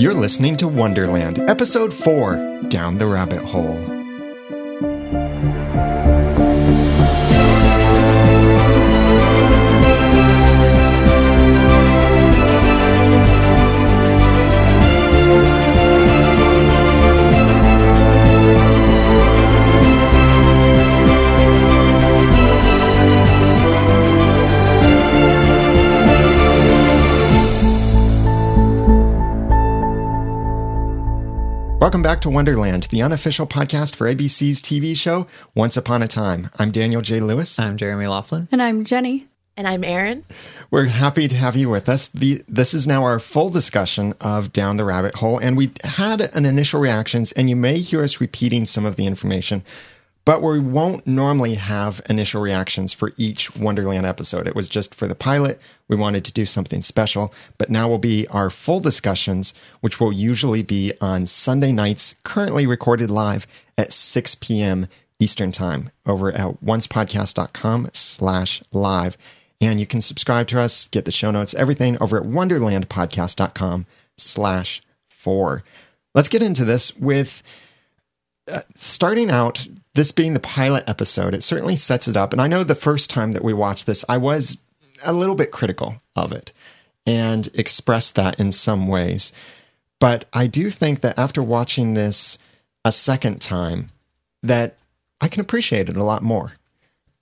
You're listening to Wonderland, Episode 4 Down the Rabbit Hole. Welcome back to Wonderland, the unofficial podcast for ABC's TV show Once Upon a Time. I'm Daniel J. Lewis. I'm Jeremy Laughlin. And I'm Jenny. And I'm Aaron. We're happy to have you with us. The, this is now our full discussion of Down the Rabbit Hole, and we had an initial reactions, and you may hear us repeating some of the information, but we won't normally have initial reactions for each Wonderland episode. It was just for the pilot. We wanted to do something special, but now will be our full discussions, which will usually be on Sunday nights, currently recorded live at 6 p.m. Eastern Time over at oncepodcast.com slash live. And you can subscribe to us, get the show notes, everything over at wonderlandpodcast.com slash four. Let's get into this with uh, starting out, this being the pilot episode, it certainly sets it up. And I know the first time that we watched this, I was a little bit critical of it and expressed that in some ways. But I do think that after watching this a second time, that I can appreciate it a lot more.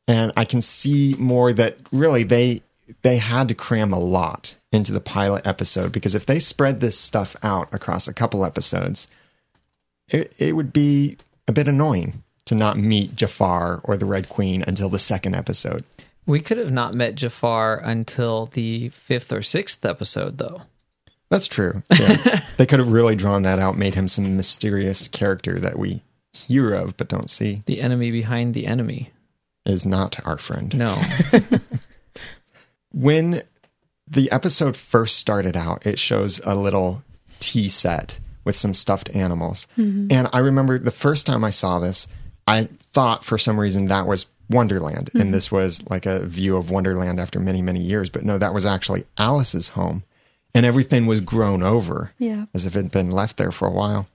And I can see more that really they they had to cram a lot into the pilot episode because if they spread this stuff out across a couple episodes, it, it would be a bit annoying to not meet Jafar or the Red Queen until the second episode. We could have not met Jafar until the fifth or sixth episode, though. That's true. Yeah. they could have really drawn that out, made him some mysterious character that we hear of but don't see. The enemy behind the enemy is not our friend. No. when the episode first started out, it shows a little tea set with some stuffed animals. Mm-hmm. And I remember the first time I saw this, I thought for some reason that was Wonderland. Mm-hmm. And this was like a view of Wonderland after many, many years. But no, that was actually Alice's home. And everything was grown over yeah. as if it had been left there for a while.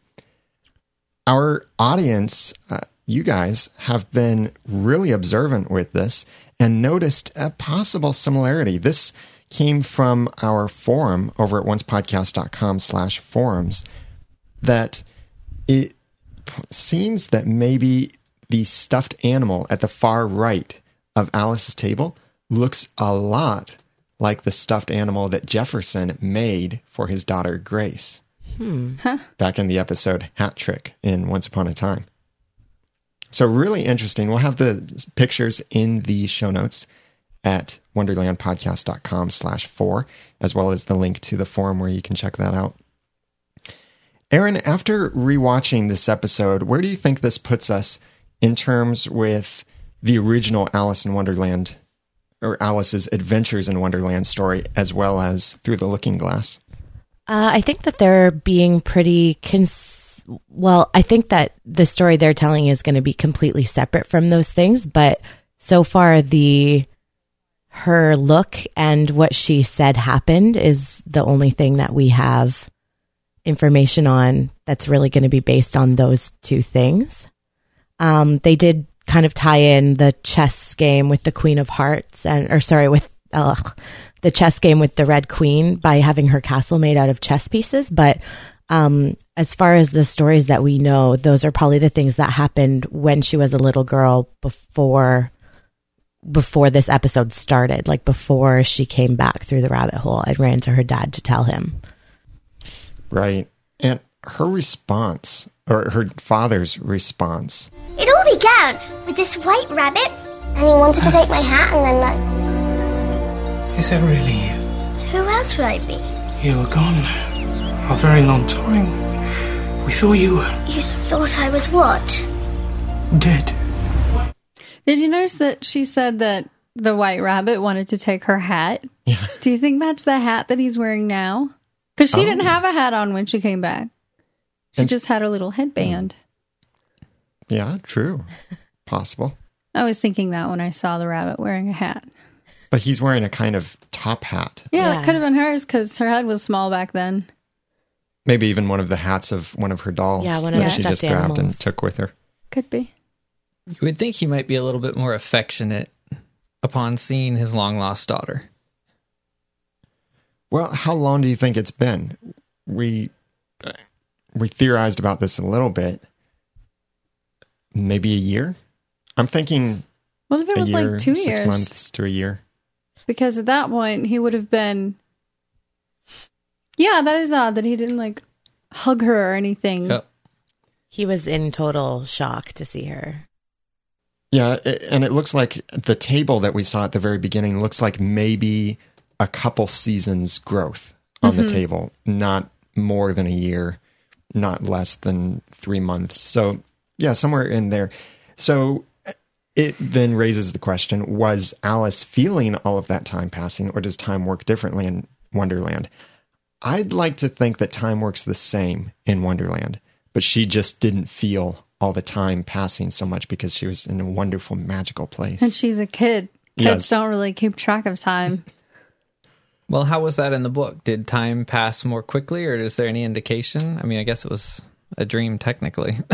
Our audience, uh, you guys, have been really observant with this and noticed a possible similarity. This came from our forum over at oncepodcast.com slash forums that it seems that maybe the stuffed animal at the far right of Alice's table looks a lot like the stuffed animal that Jefferson made for his daughter Grace. Hmm. Huh. Back in the episode Hat Trick in Once Upon a Time. So, really interesting. We'll have the pictures in the show notes at wonderlandpodcast.com slash four, as well as the link to the forum where you can check that out. Aaron, after rewatching this episode, where do you think this puts us in terms with the original Alice in Wonderland or Alice's Adventures in Wonderland story, as well as Through the Looking Glass? Uh, I think that they're being pretty cons- well. I think that the story they're telling is going to be completely separate from those things, but so far the her look and what she said happened is the only thing that we have information on that's really going to be based on those two things. Um, they did kind of tie in the chess game with the Queen of Hearts and, or sorry, with ugh, the chess game with the Red Queen by having her castle made out of chess pieces. But um, as far as the stories that we know, those are probably the things that happened when she was a little girl before before this episode started, like before she came back through the rabbit hole and ran to her dad to tell him. Right. And her response, or her father's response. It all began with this white rabbit, and he wanted to take my hat, and then like, Is that really you? who else would I be? You were gone a very long time. We thought you were You thought I was what? dead. Did you notice that she said that the white rabbit wanted to take her hat? Yeah. Do you think that's the hat that he's wearing now? Because she didn't Oh. have a hat on when she came back. She And- just had her little headband. Yeah, true. Possible. I was thinking that when I saw the rabbit wearing a hat. But he's wearing a kind of top hat. Yeah, Yeah. it could have been hers because her head was small back then. Maybe even one of the hats of one of her dolls Yeah, one of that the she stuffed just grabbed and animals. took with her. Could be. You would think he might be a little bit more affectionate upon seeing his long lost daughter. Well, how long do you think it's been? We uh, we theorized about this a little bit. Maybe a year. I'm thinking What if it a was year, like two six years? months to a year. Because at that point, he would have been. Yeah, that is odd that he didn't like hug her or anything. Yep. He was in total shock to see her. Yeah, it, and it looks like the table that we saw at the very beginning looks like maybe a couple seasons growth on the mm-hmm. table, not more than a year, not less than three months. So, yeah, somewhere in there. So it then raises the question was Alice feeling all of that time passing, or does time work differently in Wonderland? I'd like to think that time works the same in Wonderland, but she just didn't feel all the time passing so much because she was in a wonderful, magical place. And she's a kid. Kids Yes. don't really keep track of time. Well, how was that in the book? Did time pass more quickly, or is there any indication? I mean, I guess it was a dream technically.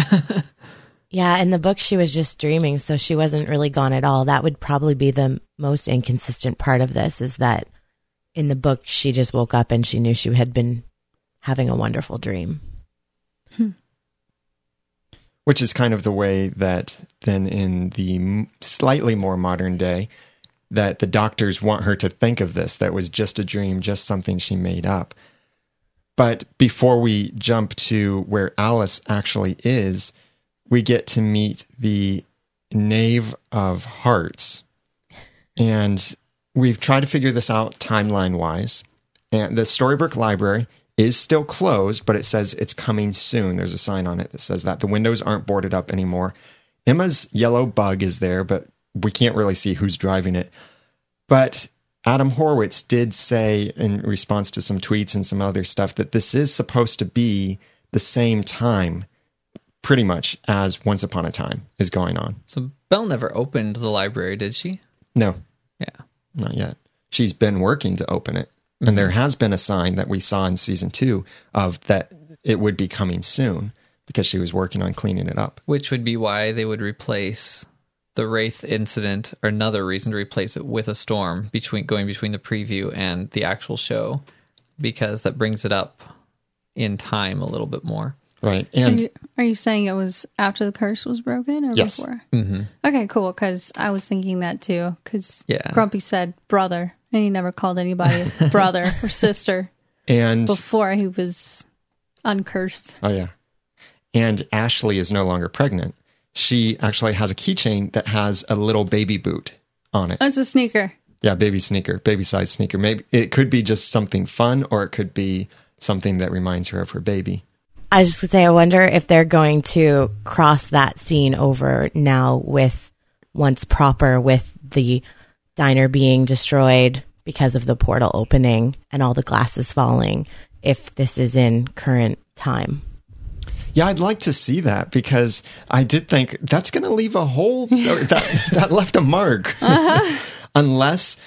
Yeah, in the book, she was just dreaming, so she wasn't really gone at all. That would probably be the most inconsistent part of this is that in the book, she just woke up and she knew she had been having a wonderful dream. Hmm. which is kind of the way that then in the slightly more modern day that the doctors want her to think of this. That was just a dream just something she made up. But before we jump to where alice actually is we get to meet the knave of hearts. And we've tried to figure this out timeline wise and the storybook library is still closed but it says it's coming soon. There's a sign on it that says that. The windows aren't boarded up anymore. Emma's yellow bug is there but we can't really see who's driving it but adam horowitz did say in response to some tweets and some other stuff that this is supposed to be the same time pretty much as once upon a time is going on so Belle never opened the library, did she? no Yeah. Not yet. She's been working to open it. And there has been a sign that we saw in season two of that it would be coming soon because she was working on cleaning it up. Which would be why they would replace the Wraith incident, or another reason to replace it with a storm between going between the preview and the actual show, because that brings it up in time a little bit more. Right. Are And you, are you saying it was after the curse was broken or Yes. before? Mm-hmm. Okay, cool. Because I was thinking that too. Because Yeah. Grumpy said brother, and he never called anybody brother or sister and before he was uncursed. oh yeah. And Ashley is no longer pregnant. She actually has a keychain that has a little baby boot on it. It's a sneaker. Yeah, baby sneaker, baby size sneaker. Maybe it could be just something fun or it could be something that reminds her of her baby. I was just going to say, I wonder if they're going to cross that scene over now with once proper, with the diner being destroyed because of the portal opening and all the glasses falling, if this is in current time. Yeah, I'd like to see that because I did think that's going to leave a hole uh, that that left a mark. Uh-huh. Unless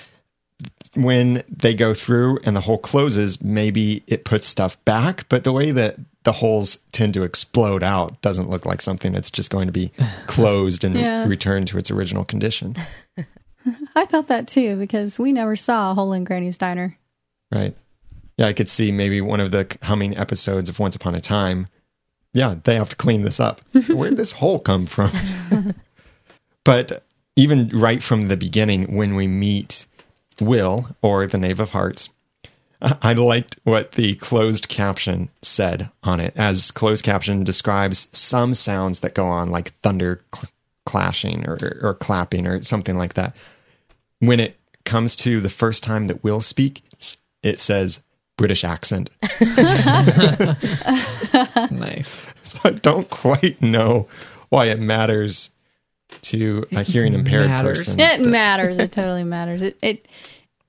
when they go through and the hole closes, maybe it puts stuff back, but the way that the holes tend to explode out doesn't look like something that's just going to be closed and Yeah. returned to its original condition. I thought that too because we never saw a hole in Granny's diner. Right. Yeah, I could see maybe one of the humming episodes of Once Upon a Time. Yeah, they have to clean this up. Where'd this hole come from? but even right from the beginning, when we meet Will or the Knave of Hearts, I liked what the closed caption said on it, as closed caption describes some sounds that go on, like thunder cl- clashing or, or clapping or something like that. When it comes to the first time that Will speaks, it says British accent. Nice. So I don't quite know why it matters to a hearing impaired matters. person. It that- matters. It totally matters. It it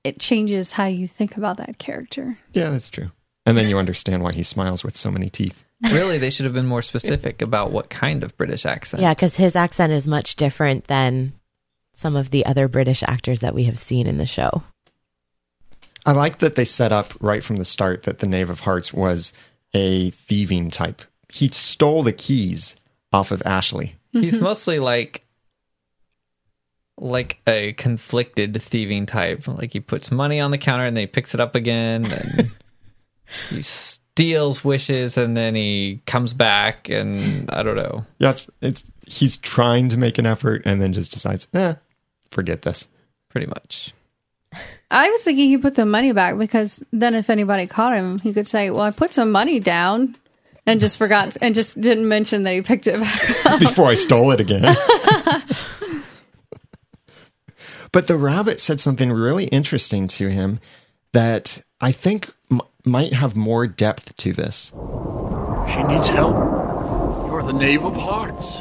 it changes how you think about that character. Yeah, that's true. And then you understand why he smiles with so many teeth. Really, they should have been more specific about what kind of British accent. Yeah, because his accent is much different than some of the other British actors that we have seen in the show. I like that they set up right from the start that the Knave of Hearts was a thieving type. He stole the keys off of Ashley. He's mostly like like a conflicted thieving type. Like he puts money on the counter and then he picks it up again and he steals wishes and then he comes back and I don't know. Yeah, it's, it's he's trying to make an effort and then just decides, eh, forget this. Pretty much. I was thinking he put the money back because then if anybody caught him, he could say, "Well, I put some money down." And just forgot, and just didn't mention that he picked it back up. before I stole it again. but the rabbit said something really interesting to him that I think m- might have more depth to this. She needs help. You're the Knave of Hearts.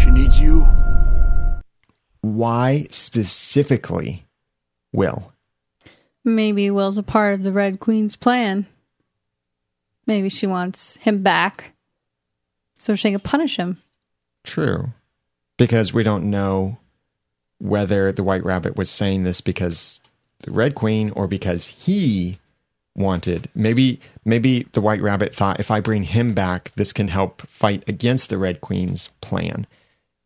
She needs you. Why specifically Will? Maybe Will's a part of the Red Queen's plan. Maybe she wants him back so she can punish him. True. Because we don't know whether the White Rabbit was saying this because the Red Queen or because he wanted. Maybe maybe the White Rabbit thought if I bring him back, this can help fight against the Red Queen's plan.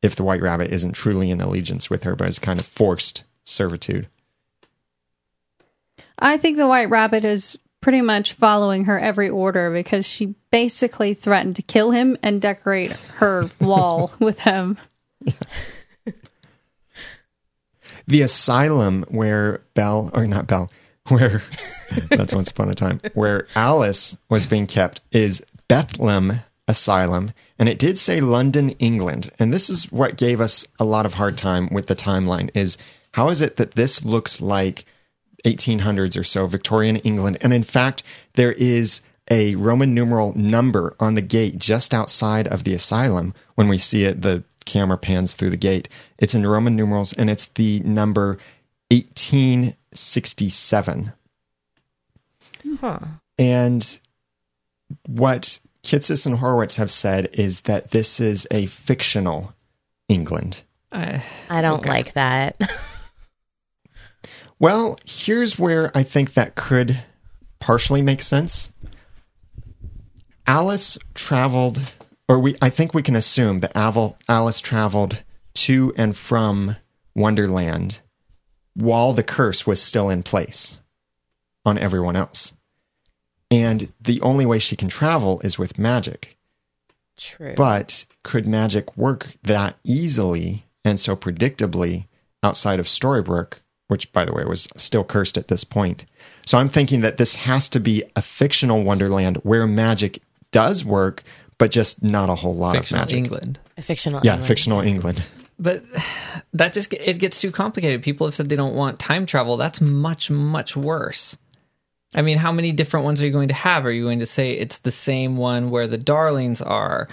If the White Rabbit isn't truly in allegiance with her, but is kind of forced servitude. I think the White Rabbit is pretty much following her every order because she basically threatened to kill him and decorate her wall with him. The asylum where Belle, or not Belle, where that's once upon a time, where Alice was being kept is Bethlehem Asylum. And it did say London, England. And this is what gave us a lot of hard time with the timeline is how is it that this looks like 1800s or so Victorian England? And in fact, there is a Roman numeral number on the gate just outside of the asylum. When we see it, the camera pans through the gate. It's in Roman numerals and it's the number 1867. Hmm. Huh. And what Kitsis and Horowitz have said is that this is a fictional England. I, I don't Okay. like that. Well, here's where I think that could partially make sense. Alice traveled, or we, I think we can assume that Alice traveled to and from Wonderland while the curse was still in place on everyone else. And the only way she can travel is with magic. True. But could magic work that easily and so predictably outside of Storybrooke, which, by the way, was still cursed at this point? So I'm thinking that this has to be a fictional Wonderland where magic does work, but just not a whole lot fictional of magic. England. a fictional. Yeah, England. fictional England. But that just it gets too complicated. People have said they don't want time travel. That's much much worse. I mean, how many different ones are you going to have? Are you going to say it's the same one where the darlings are?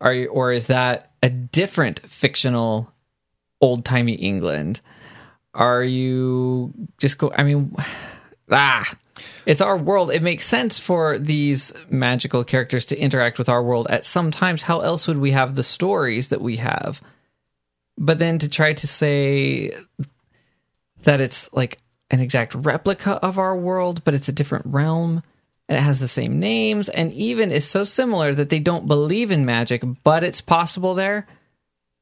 Are you, or is that a different fictional old timey England? Are you just go? I mean, ah, it's our world. It makes sense for these magical characters to interact with our world at some times. How else would we have the stories that we have? But then to try to say that it's like an exact replica of our world, but it's a different realm and it has the same names and even is so similar that they don't believe in magic, but it's possible there.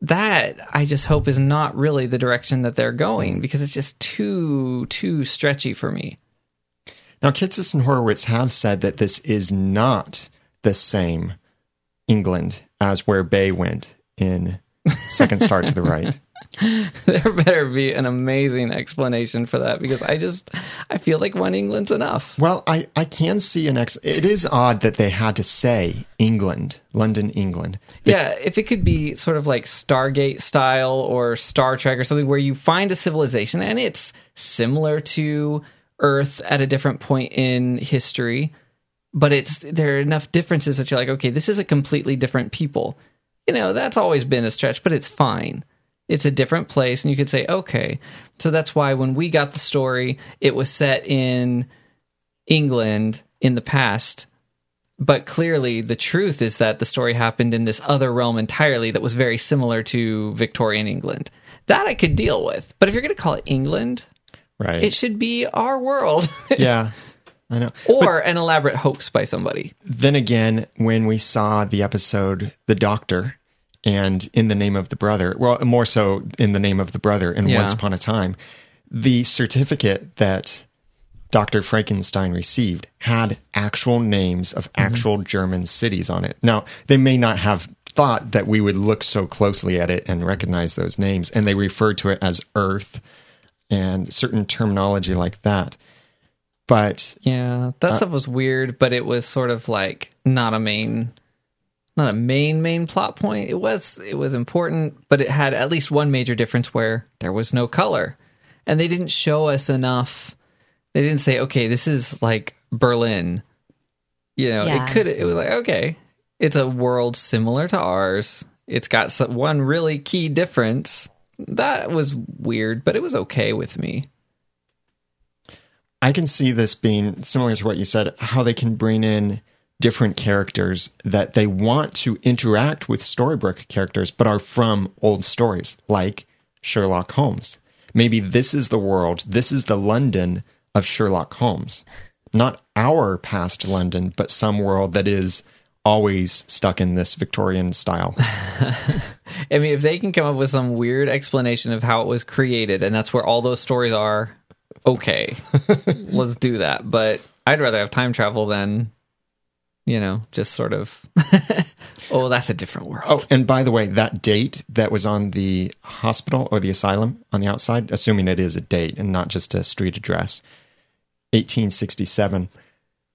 That I just hope is not really the direction that they're going because it's just too too stretchy for me. Now, Kitsis and Horowitz have said that this is not the same England as where Bae went in Second Star to the Right. there better be an amazing explanation for that because I just I feel like one England's enough. Well, I, I can see an ex. It is odd that they had to say England, London, England. Yeah, if it could be sort of like Stargate style or Star Trek or something where you find a civilization and it's similar to Earth at a different point in history, but it's there are enough differences that you're like, okay, this is a completely different people. You know, that's always been a stretch, but it's fine. It's a different place, and you could say, okay. So that's why when we got the story, it was set in England in the past, but clearly the truth is that the story happened in this other realm entirely that was very similar to Victorian England. that I could deal with. But if you're going to call it England, Right. it should be our world yeah. I know. or an elaborate hoax by somebody. then again, when we saw the episode The Doctor and In the Name of the Brother, well, more so In the Name of the Brother and Yeah. Once Upon a Time, the certificate that Dr. Frankenstein received had actual names of mm-hmm. actual German cities on it. Now, they may not have thought that we would look so closely at it and recognize those names, and they referred to it as Earth and certain terminology like that. But Yeah, that uh, stuff was weird, but it was sort of like not a main not a main main plot point. It was it was important, but it had at least one major difference where there was no color. And they didn't show us enough. They didn't say, "Okay, this is like Berlin." You know, Yeah. it could it was like, "Okay, it's a world similar to ours. It's got some, one really key difference." That was weird, but it was okay with me. I can see this being similar to what you said, how they can bring in different characters that they want to interact with Storybrooke characters, but are from old stories, like Sherlock Holmes. Maybe this is the world, this is the London of Sherlock Holmes. Not our past London, but some world that is always stuck in this Victorian style. I mean, if they can come up with some weird explanation of how it was created, and that's where all those stories are, okay, let's do that. But I'd rather have time travel than, you know, just sort of, oh, that's a different world. Oh, and by the way, that date that was on the hospital or the asylum on the outside, assuming it is a date and not just a street address, 1867.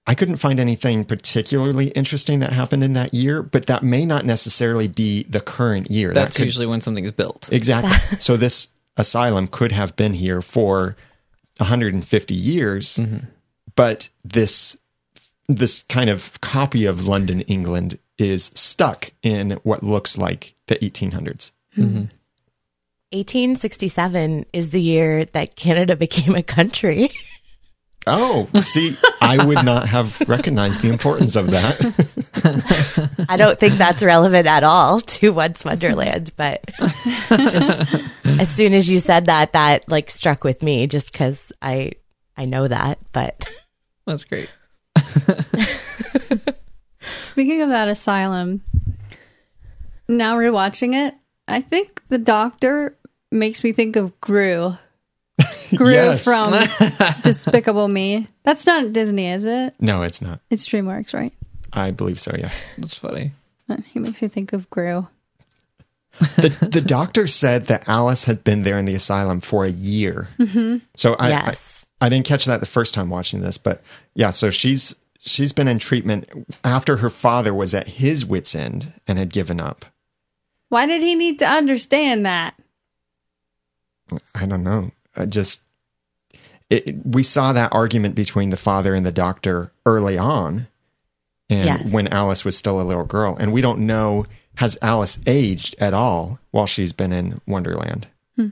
I couldn't find anything particularly interesting that happened in that year, but that may not necessarily be the current year. That that's could- usually when something's built. exactly. so this asylum could have been here for 150 years, mm-hmm. but this this kind of copy of London, England is stuck in what looks like the 1800s. 1867 hmm. is the year that Canada became a country. Oh, see, I would not have recognized the importance of that. I don't think that's relevant at all to Once Wonderland, but just as soon as you said that, that like struck with me just because I I know that. But That's great. Speaking of that asylum, now rewatching it, I think the doctor makes me think of Gru. Gru Yes. from Despicable Me. That's not Disney, is it? No, it's not. It's DreamWorks, right? I believe so, yes. That's funny. Uh, He makes me think of Gru. The, the doctor said that Alice had been there in the asylum for a year. So I, yes, I, I didn't catch that the first time watching this, but yeah, so she's she's been in treatment after her father was at his wits end and had given up. Why did he need to understand that? I don't know. I just it, it- we saw that argument between the father and the doctor early on, and Yes. when Alice was still a little girl, and we don't know has Alice aged at all while she's been in Wonderland. Hmm.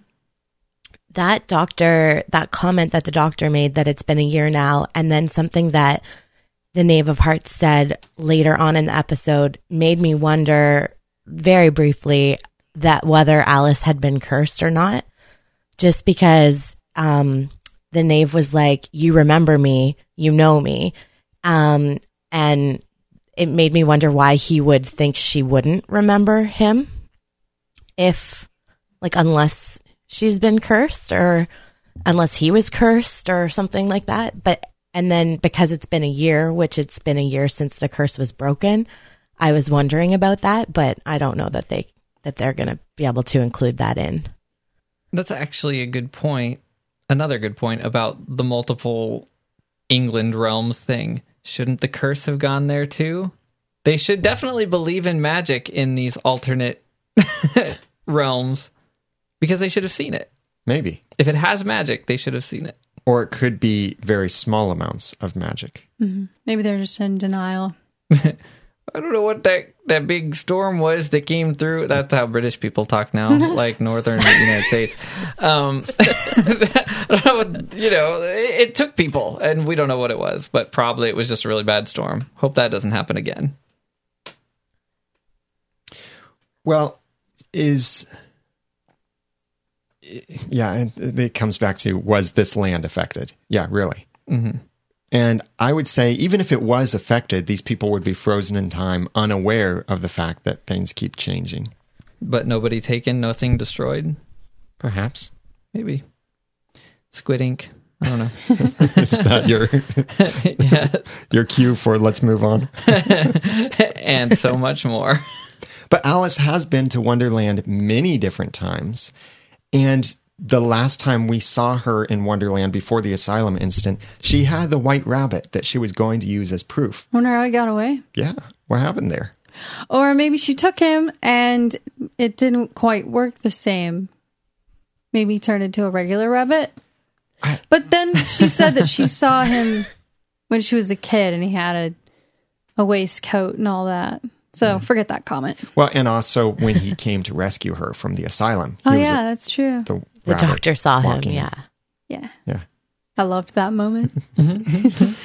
that doctor, that comment that the doctor made that it's been a year now, and then something that the Knave of Hearts said later on in the episode made me wonder very briefly that whether Alice had been cursed or not. Just because um, the Knave was like, You remember me, you know me. Um, and it made me wonder why he would think she wouldn't remember him if, like, unless she's been cursed or unless he was cursed or something like that. But, and then because it's been a year, which it's been a year since the curse was broken, I was wondering about that, but I don't know that they, that they're going to be able to include that in. That's actually a good point. Another good point about the multiple England realms thing. Shouldn't the curse have gone there too? They should definitely believe in magic in these alternate realms because they should have seen it. Maybe. If it has magic, they should have seen it. Or it could be very small amounts of magic. Maybe they're just in denial. I don't know what that that big storm was that came through. That's how British people talk now, like northern United States. Um, I don't know what, you know, it, it took people, and we don't know what it was, but probably it was just a really bad storm. Hope that doesn't happen again. Well, is yeah, and it comes back to was this land affected? Yeah, really. Mm-hmm. And I would say, even if it was affected, these people would be frozen in time, unaware of the fact that things keep changing. But nobody taken, nothing destroyed. Perhaps. Maybe Squid Ink. I don't know. Is that your your cue for let's move on? and so much more. But Alice has been to Wonderland many different times. And the last time we saw her in Wonderland before the asylum incident, she had the white rabbit that she was going to use as proof. Wonder how he got away. Yeah. What happened there? Or maybe she took him and it didn't quite work the same. Maybe he turned into a regular rabbit. But then she said that she saw him when she was a kid and he had a, a waistcoat and all that. So forget that comment. Well, and also when he came to rescue her from the asylum. Oh, was yeah, that's true. the The doctor saw him. Yeah. Yeah. Yeah. I loved that moment.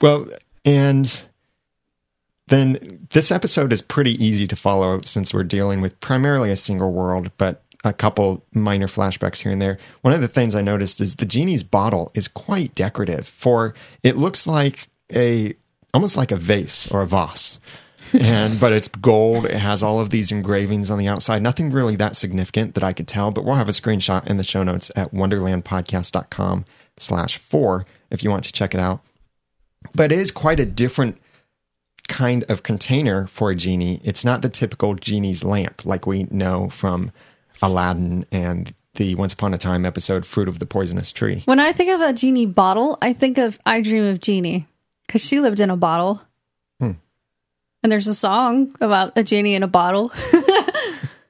Well, and then this episode is pretty easy to follow since we're dealing with primarily a single world, but a couple minor flashbacks here and there. One of the things I noticed is the genie's bottle is quite decorative for it looks like a almost like a vase or a vase. And but it's gold. It has all of these engravings on the outside. Nothing really that significant that I could tell, but we'll have a screenshot in the show notes at wonderlandpodcast.com slash four if you want to check it out but it is quite a different kind of container for a genie. It's not the typical genie's lamp like we know from Aladdin and the Once Upon a Time episode Fruit of the Poisonous Tree. When I think of a genie bottle, I think of I Dream of Jeannie because she lived in a bottle. And there's a song about a genie in a bottle.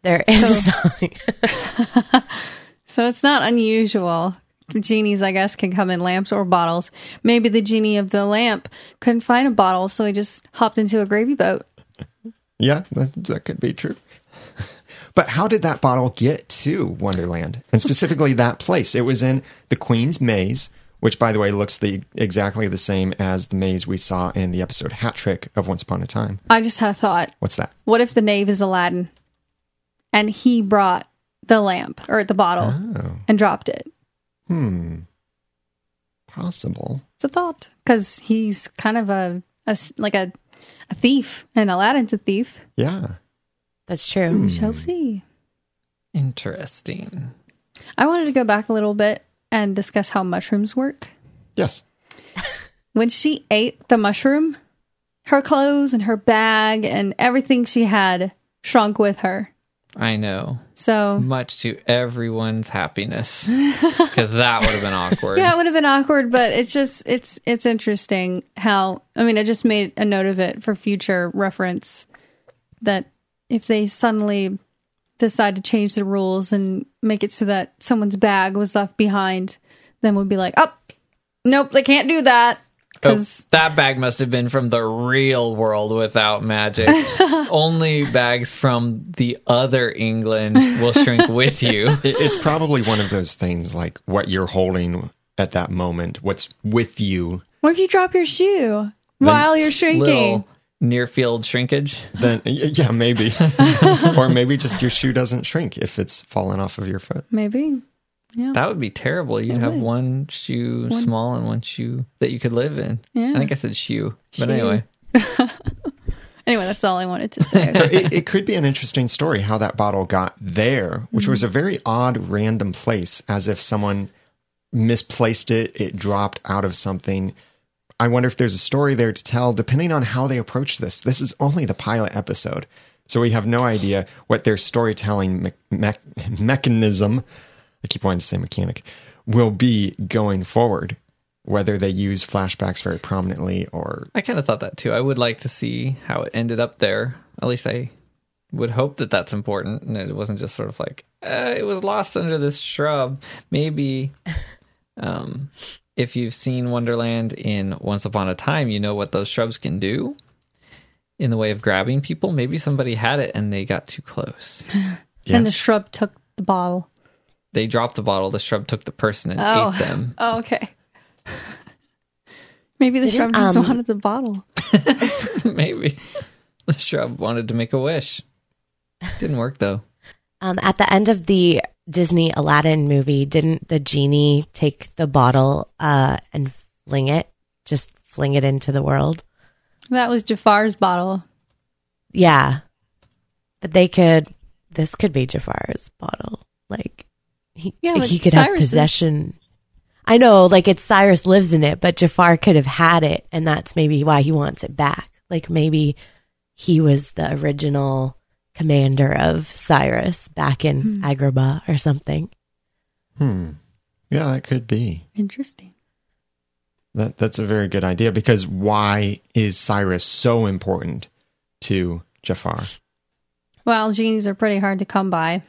There is a song. So it's not unusual. Genies, I guess, can come in lamps or bottles. Maybe the genie of the lamp couldn't find a bottle, so he just hopped into a gravy boat. Yeah, that, that could be true. But how did that bottle get to Wonderland? And specifically that place? It was in the Queen's Maze, which by the way looks the exactly the same as the maze we saw in the episode Hat Trick of Once Upon a Time. I just had a thought. What's that? What if the knave is Aladdin and he brought the lamp or the bottle Oh. and dropped it? Hmm. Possible. It's a thought because he's kind of a like a, a thief, and Aladdin's a thief. Yeah. That's true. Hmm. We shall see. Interesting. I wanted to go back a little bit and discuss how mushrooms work. Yes. When she ate the mushroom, her clothes and her bag and everything she had shrunk with her. I know. So Much to everyone's happiness. Because that would have been awkward. yeah, it would have been awkward, but it's just it's it's interesting how I mean I just made a note of it for future reference that if they suddenly decide to change the rules and make it so that someone's bag was left behind, then we'd be like, oh, nope, they can't do that Oh, because that bag must have been from the real world without magic. Only bags from the other England will shrink with you. It, it's probably one of those things like what you're holding at that moment, what's with you. what if you drop your shoe while you're shrinking? Little near field shrinkage. Then, yeah, maybe. or maybe just your shoe doesn't shrink if it's fallen off of your foot. Maybe. Yeah. That would be terrible. You'd It have would. one shoe small and one shoe that you could live in. Yeah. I think I said shoe. But anyway. Anyway, that's all I wanted to say. So it, it could be an interesting story how that bottle got there, which was a mm-hmm. very odd, random place, as if someone misplaced it, it dropped out of something. I wonder if there's a story there to tell, depending on how they approach this. This is only the pilot episode, so we have no idea what their storytelling me- me- mechanism, I keep wanting to say mechanic, will be going forward. Whether they use flashbacks very prominently or I kind of thought that too. I would like to see how it ended up there. At least I would hope that that's important and it wasn't just sort of like uh, it was lost under this shrub. Maybe um, if you've seen Wonderland in Once Upon a Time, you know what those shrubs can do in the way of grabbing people. Maybe somebody had it and they got too close. And the shrub took the bottle. They dropped the bottle. The shrub took the person and Oh. ate them. Oh, okay. Maybe the Didn't, shrub just um, wanted the bottle. Maybe the shrub wanted to make a wish. Didn't work though. Um, at the end of the Disney Aladdin movie, didn't the genie take the bottle uh, and fling it, just fling it into the world? That was Jafar's bottle. Yeah. But they could, this could be Jafar's bottle. Like, he, Yeah, he could have Cyrus is- possession. I know, like it's Cyrus lives in it, but Jafar could have had it, and that's maybe why he wants it back. Like maybe he was the original commander of Cyrus back in Agrabah or something. Hmm. Yeah, that could be. Interesting. That that's a very good idea because why is Cyrus so important to Jafar? Well, genies are pretty hard to come by.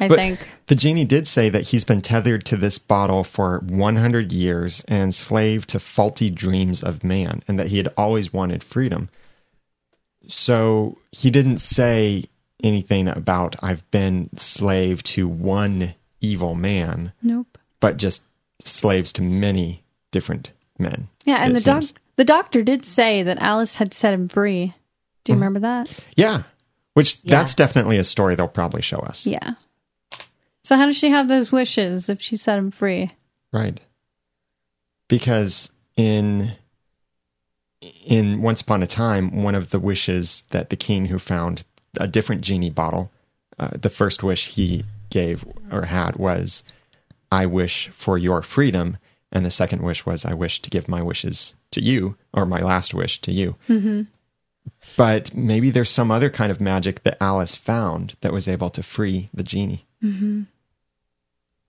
I But think. the genie did say that he's been tethered to this bottle for 100 years and enslaved to faulty dreams of man, and that he had always wanted freedom. So he didn't say anything about I've been slave to one evil man, Nope. but just slaves to many different men. Yeah, and the doc- the doctor did say that Alice had set him free. Do you mm-hmm. remember that? Yeah, which Yeah. that's definitely a story they'll probably show us. Yeah. So how does she have those wishes if she set him free? Right. Because in in Once Upon a Time, one of the wishes that the king who found a different genie bottle, uh, the first wish he gave or had was, "I wish for your freedom," and the second wish was, "I wish to give my wishes to you, or my last wish to you." Mm-hmm. But maybe there's some other kind of magic that Alice found that was able to free the genie.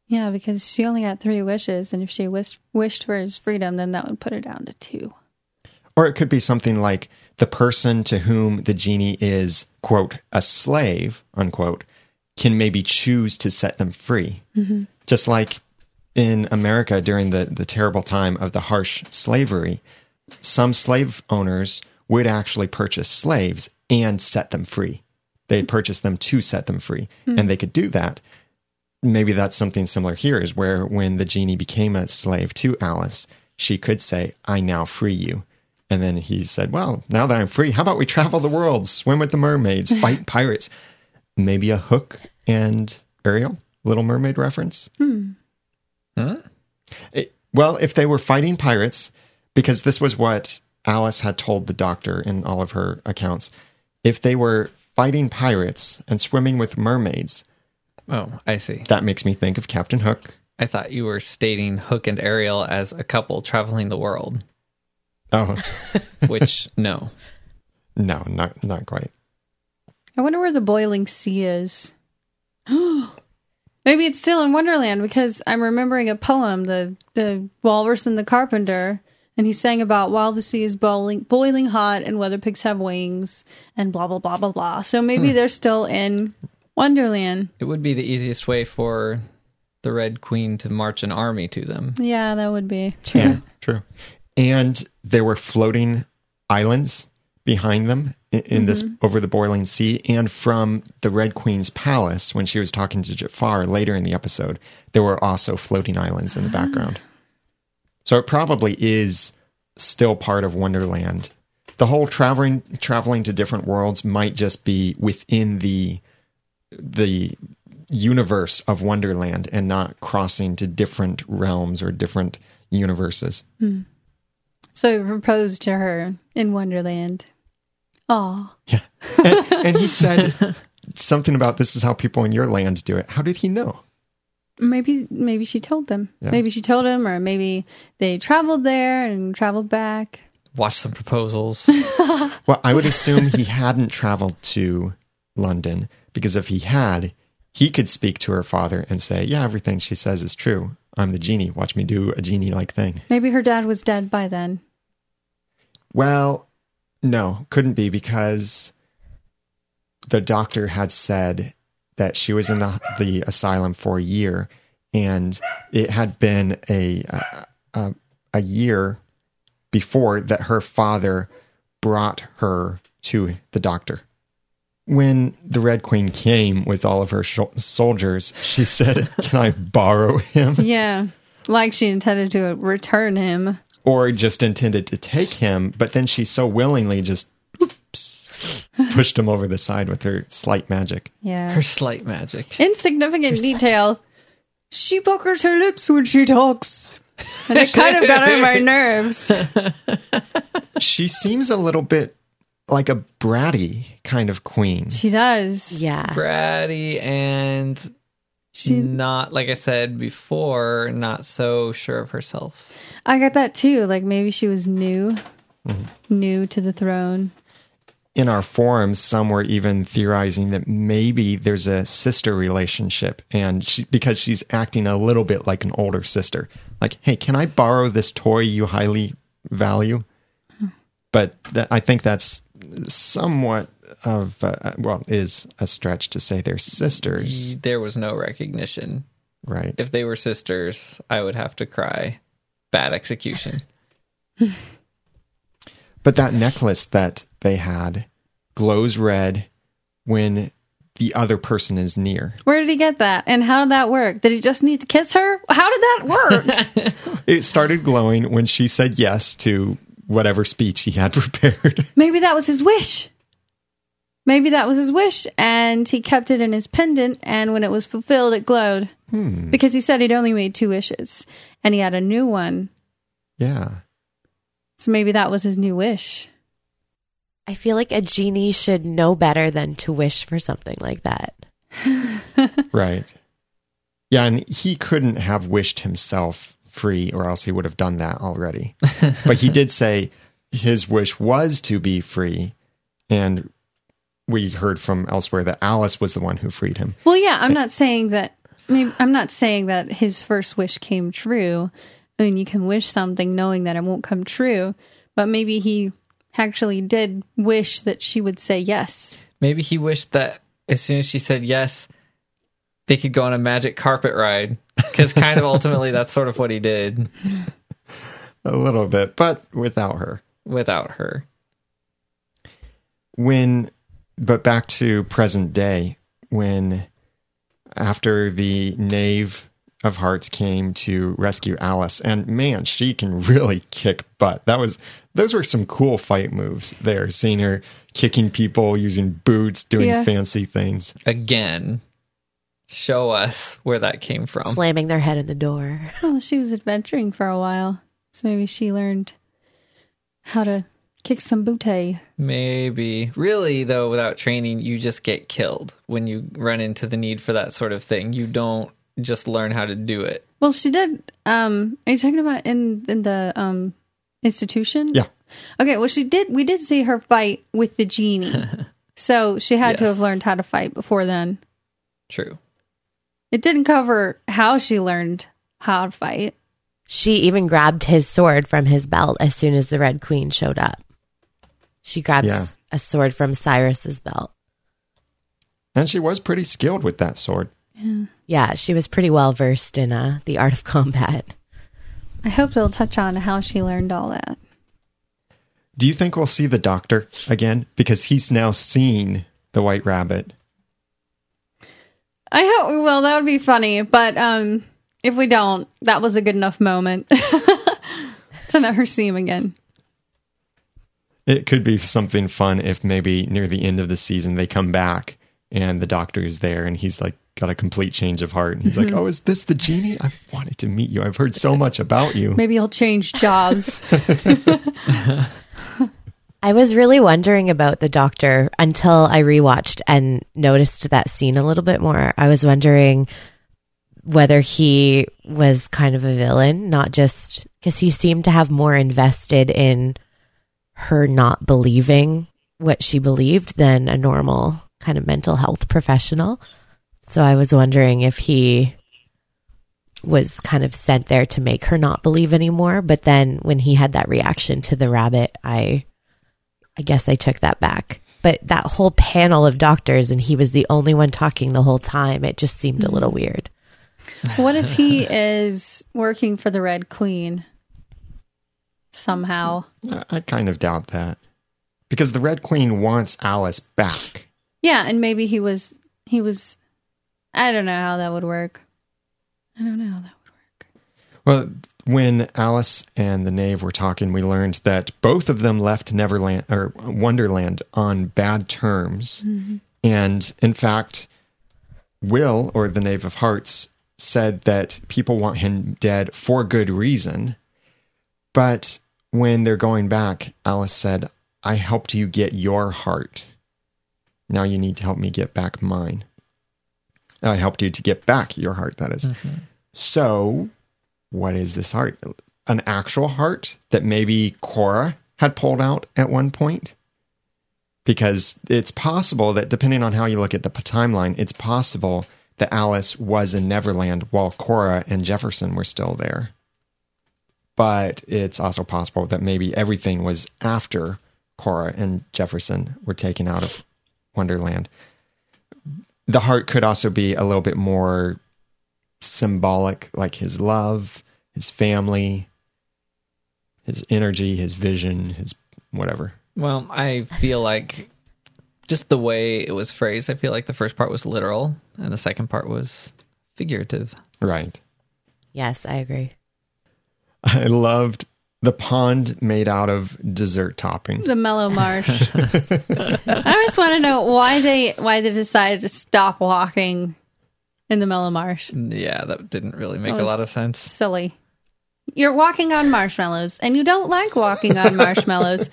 Yeah, because she only got three wishes, and if she wished wished for his freedom, then that would put her down to two. Or it could be something like the person to whom the genie is, quote, a slave, unquote, can maybe choose to set them free. Mm-hmm. Just like in America during the, the terrible time of the harsh slavery, some slave owners would actually purchase slaves and set them free. They'd mm-hmm. purchase them to set them free, and mm. they could do that. Maybe that's something similar here, is where when the genie became a slave to Alice, she could say, I now free you. And then he said, Well, now that I'm free, how about we travel the world, swim with the mermaids, fight pirates? Maybe a Hook and Ariel, Little Mermaid reference? Hmm. Huh? It- well, if they were fighting pirates, because this was what Alice had told the doctor in all of her accounts, if they were fighting pirates and swimming with mermaids, Oh, I see. that makes me think of Captain Hook. I thought you were stating Hook and Ariel as a couple traveling the world, Oh, which no. no, not not quite. I wonder where the boiling sea is. Maybe it's still in Wonderland because I'm remembering a poem, the the Walrus and the Carpenter, and he sang about while the sea is boiling boiling hot and whether pigs have wings and blah blah blah blah blah. So maybe hmm. they're still in Wonderland. It would be the easiest way for the Red Queen to march an army to them. Yeah, that would be true. Yeah, true. And there were floating islands behind them in, in this mm-hmm. over the boiling sea. And from the Red Queen's palace, when she was talking to Jafar later in the episode, there were also floating islands in the ah. background. So it probably is still part of Wonderland. The whole traveling traveling to different worlds might just be within the the universe of Wonderland and not crossing to different realms or different universes. Hmm. So he proposed to her in Wonderland. Aw. Yeah. And, and he said something about this is how people in your land do it. How did he know? Maybe maybe she told them. Yeah. Maybe she told him, or maybe they traveled there and traveled back. Watch some proposals. Well, I would assume he hadn't traveled to London because if he had, he could speak to her father and say, Yeah, everything she says is true. I'm the genie. Watch me do a genie like thing. Maybe her dad was dead by then. Well, no, couldn't be because the doctor had said that she was in the the asylum for a year, and it had been a a, a, year before that her father brought her to the doctor. When the Red Queen came with all of her sho soldiers, she said, "Can I borrow him?" Yeah. Like she intended to return him. Or just intended to take him, but then she so willingly just oops, pushed him over the side with her slight magic. Yeah. Her slight magic. Insignificant detail. She puckers her lips when she talks. And it kind of got on my nerves. She seems a little bit like a bratty kind of queen. She does. Yeah. Bratty and She not like I said before, not so sure of herself. I got that too. Like maybe she was new. Mm-hmm. New to the throne. In our forums, some were even theorizing that maybe there's a sister relationship, and she, because she's acting a little bit like an older sister, like, "Hey, can I borrow this toy you highly value?" But that, I think that's somewhat of uh, well, is a stretch to say they're sisters, There was no recognition. right? If they were sisters, I would have to cry. Bad execution. But that necklace that they had glows red when the other person is near. Where did he get that? And how did that work? Did he just need to kiss her? How did that work? It started glowing when she said yes to whatever speech he had prepared. Maybe that was his wish. Maybe that was his wish, and he kept it in his pendant, and when it was fulfilled, it glowed. Hmm. Because he said he'd only made two wishes, and he had a new one. yeah. So maybe that was his new wish. I feel like a genie should know better than to wish for something like that. Right. Yeah, and he couldn't have wished himself free, or else he would have done that already. but he did say his wish was to be free, and we heard from elsewhere that Alice was the one who freed him. Well, yeah, I'm not saying that. I mean, I'm not saying that his first wish came true. I mean, you can wish something knowing that it won't come true, but maybe he actually did wish that she would say yes. Maybe he wished that as soon as she said yes, they could go on a magic carpet ride. Because kind of ultimately, that's sort of what he did A little bit, but without her. without her. when but back to present day when after the knave of hearts came to rescue alice and man she can really kick butt that was those were some cool fight moves there seeing her kicking people using boots doing Yeah. fancy things Again, show us where that came from. Slamming their head in the door. Well, she was adventuring for a while, so maybe she learned how to kick some booty. Maybe. Really, though, without training, you just get killed when you run into the need for that sort of thing. You don't just learn how to do it. Well, she did. Um, are you talking about in in the um institution? yeah Okay. Well, she did. We did see her fight with the genie, so she had to have learned how to fight before then. True. It didn't cover how she learned how to fight. She even grabbed his sword from his belt as soon as the Red Queen showed up. She grabs Yeah. a sword from Cyrus's belt. and she was pretty skilled with that sword Yeah, she was pretty well versed in uh, the art of combat. I hope they'll touch on how she learned all that. do you think we'll see the doctor again because he's now seen the white rabbit I hope we will. That would be funny. But um, if we don't, that was a good enough moment to never see him again. It could be something fun if maybe near the end of the season they come back and the doctor is there and he's like got a complete change of heart and he's like, mm-hmm. "Oh, is this the genie? I've wanted to meet you. I've heard so much about you." Maybe he'll change jobs. I was really wondering about the doctor until I rewatched and noticed that scene a little bit more. I was wondering whether he was kind of a villain, not just because he seemed to have more invested in her not believing what she believed than a normal kind of mental health professional. So I was wondering if he was kind of sent there to make her not believe anymore. But then when he had that reaction to the rabbit, I I guess I took that back. But that whole panel of doctors and he was the only one talking the whole time, it just seemed a little mm. weird. what if he is working for the Red Queen somehow? I- kind of doubt that. Because the Red Queen wants Alice back. Yeah, and maybe he was he was I don't know how that would work. I don't know how that would work. Well, when Alice and the knave were talking, we learned that both of them left Neverland or Wonderland on bad terms. Mm-hmm. And in fact, Will, or the Knave of Hearts, said that people want him dead for good reason. But when they're going back, Alice said, I helped you get your heart. Now you need to help me get back mine. I helped you to get back your heart, that is. Mm-hmm. So, what is this heart? An actual heart that maybe Cora had pulled out at one point? Because it's possible that, depending on how you look at the timeline, it's possible that Alice was in Neverland while Cora and Jefferson were still there. But it's also possible that maybe everything was after Cora and Jefferson were taken out of Wonderland. The heart could also be a little bit more symbolic, like his love, his family, his energy, his vision, his whatever. Well, I feel like just the way it was phrased, I feel like the first part was literal and the second part was figurative. Right. Yes, I agree. I loved the pond made out of dessert topping. The mellow marsh. I just want to know why they why they decided to stop walking in the mellow marsh. Yeah, that didn't really make a lot of sense. Silly. You're walking on marshmallows and you don't like walking on marshmallows.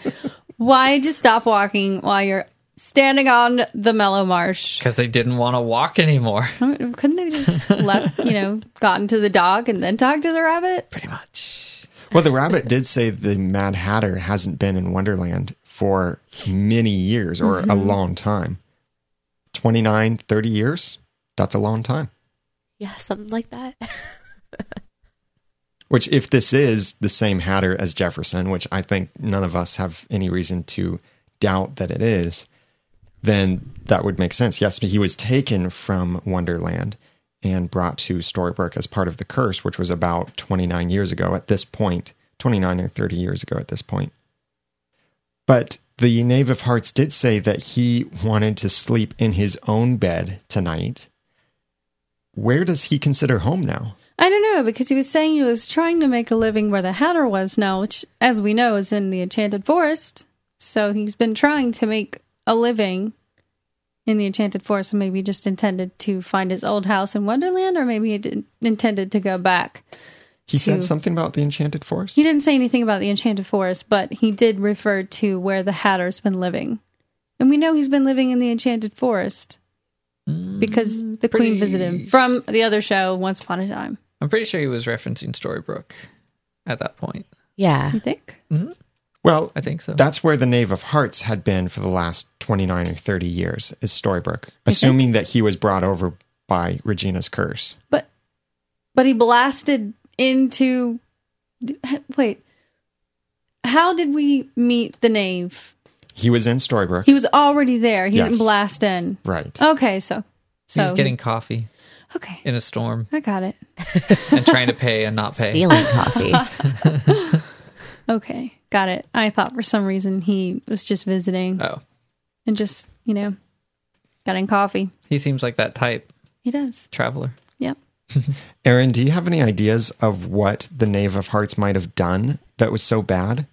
why just stop walking while you're standing on the mellow marsh? Because they didn't want to walk anymore. Oh, couldn't they just left, you know, gotten to the dog and then talk to the rabbit? Pretty much. Well, the rabbit did say the Mad Hatter hasn't been in Wonderland for many years or a mm-hmm. long time 29, 30 years. That's a long time. Yeah, something like that. Which, if this is the same Hatter as Jefferson, which I think none of us have any reason to doubt that it is, then that would make sense. Yes, but he was taken from Wonderland and brought to Storybrooke as part of the curse, which was about 29 years ago at this point, 29 or 30 years ago at this point. But the Knave of Hearts did say that he wanted to sleep in his own bed tonight. Where does he consider home now? I don't know because he was saying he was trying to make a living where the Hatter was now, which, as we know, is in the Enchanted Forest. So he's been trying to make a living in the Enchanted Forest, and maybe just intended to find his old house in Wonderland, or maybe he did, intended to go back. He said something about the Enchanted Forest. He didn't say anything about the Enchanted Forest, but he did refer to where the Hatter's been living, and we know he's been living in the Enchanted Forest mm, because the Queen visited him from the other show, Once Upon a Time. I'm pretty sure he was referencing Storybrooke at that point. Yeah. You think? Mm-hmm. Well, I think so. That's where the Knave of Hearts had been for the last 29 or 30 years, is Storybrooke, assuming that he was brought over by Regina's curse. But but he blasted into wait. How did we meet the knave? He was in Storybrooke. He was already there. He Yes. didn't blast in. right. Okay, so he was getting coffee okay. in a storm I got it. and trying to pay and not pay. Stealing coffee. Okay, got it. I thought for some reason he was just visiting Oh, and just you know getting coffee. he seems like that type He does. traveler. Yep. Erin, do you have any ideas of what the Knave of Hearts might have done that was so bad?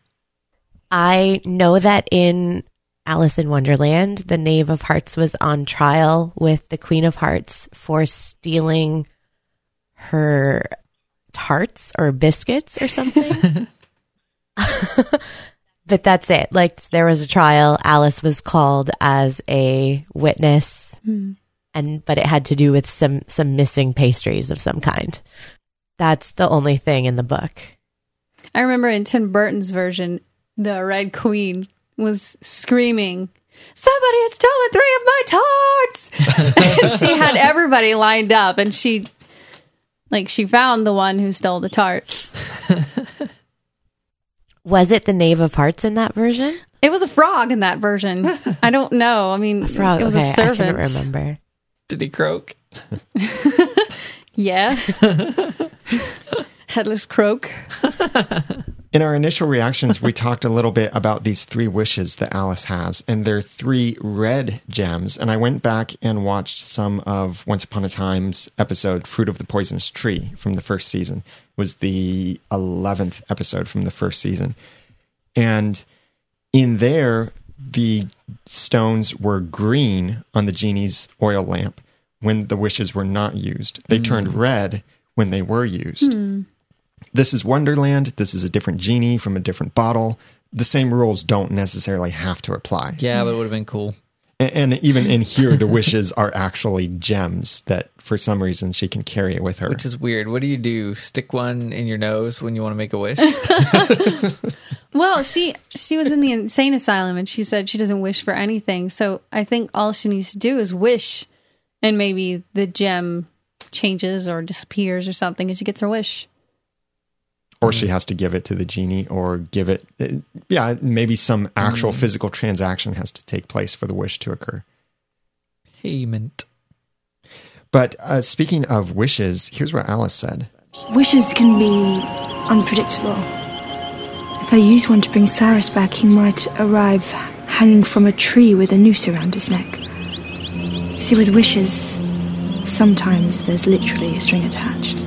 I know that in Alice in Wonderland, the Knave of Hearts was on trial with the Queen of Hearts for stealing her tarts or biscuits or something. but that's it. Like there was a trial. Alice was called as a witness, hmm. and but it had to do with some some missing pastries of some kind. That's the only thing in the book. I remember in Tim Burton's version, the Red Queen was screaming, Somebody has stolen three of my tarts! and she had everybody lined up and she like she found the one who stole the tarts. Was it the Knave of Hearts in that version? It was a frog in that version. I don't know. I mean, Frog. it was okay, a servant. I couldn't remember. Did he croak? Yeah. Headless croak. In our initial reactions, we talked a little bit about these three wishes that Alice has, and they're three red gems. And I went back and watched some of Once Upon a Time's episode, Fruit of the Poisonous Tree, from the first season. It was the 11th episode from the first season. And in there, the stones were green on the genie's oil lamp when the wishes were not used. They turned mm. red when they were used. Hmm. This is Wonderland. This is a different genie from a different bottle. The same rules don't necessarily have to apply. Yeah, but it would have been cool. A- And, even in here, the wishes are actually gems that for some reason she can carry it with her. Which is weird. What do you do? Stick one in your nose when you want to make a wish? Well, she she was in the insane asylum and she said she doesn't wish for anything. So I think all she needs to do is wish, and maybe the gem changes or disappears or something, and she gets her wish. Or she has to give it to the genie or give it uh, yeah maybe some actual physical transaction has to take place for the wish to occur Payment. but uh, speaking of wishes here's what alice said Wishes can be unpredictable. If I use one to bring Cyrus back, he might arrive hanging from a tree with a noose around his neck. See, with wishes, sometimes there's literally a string attached.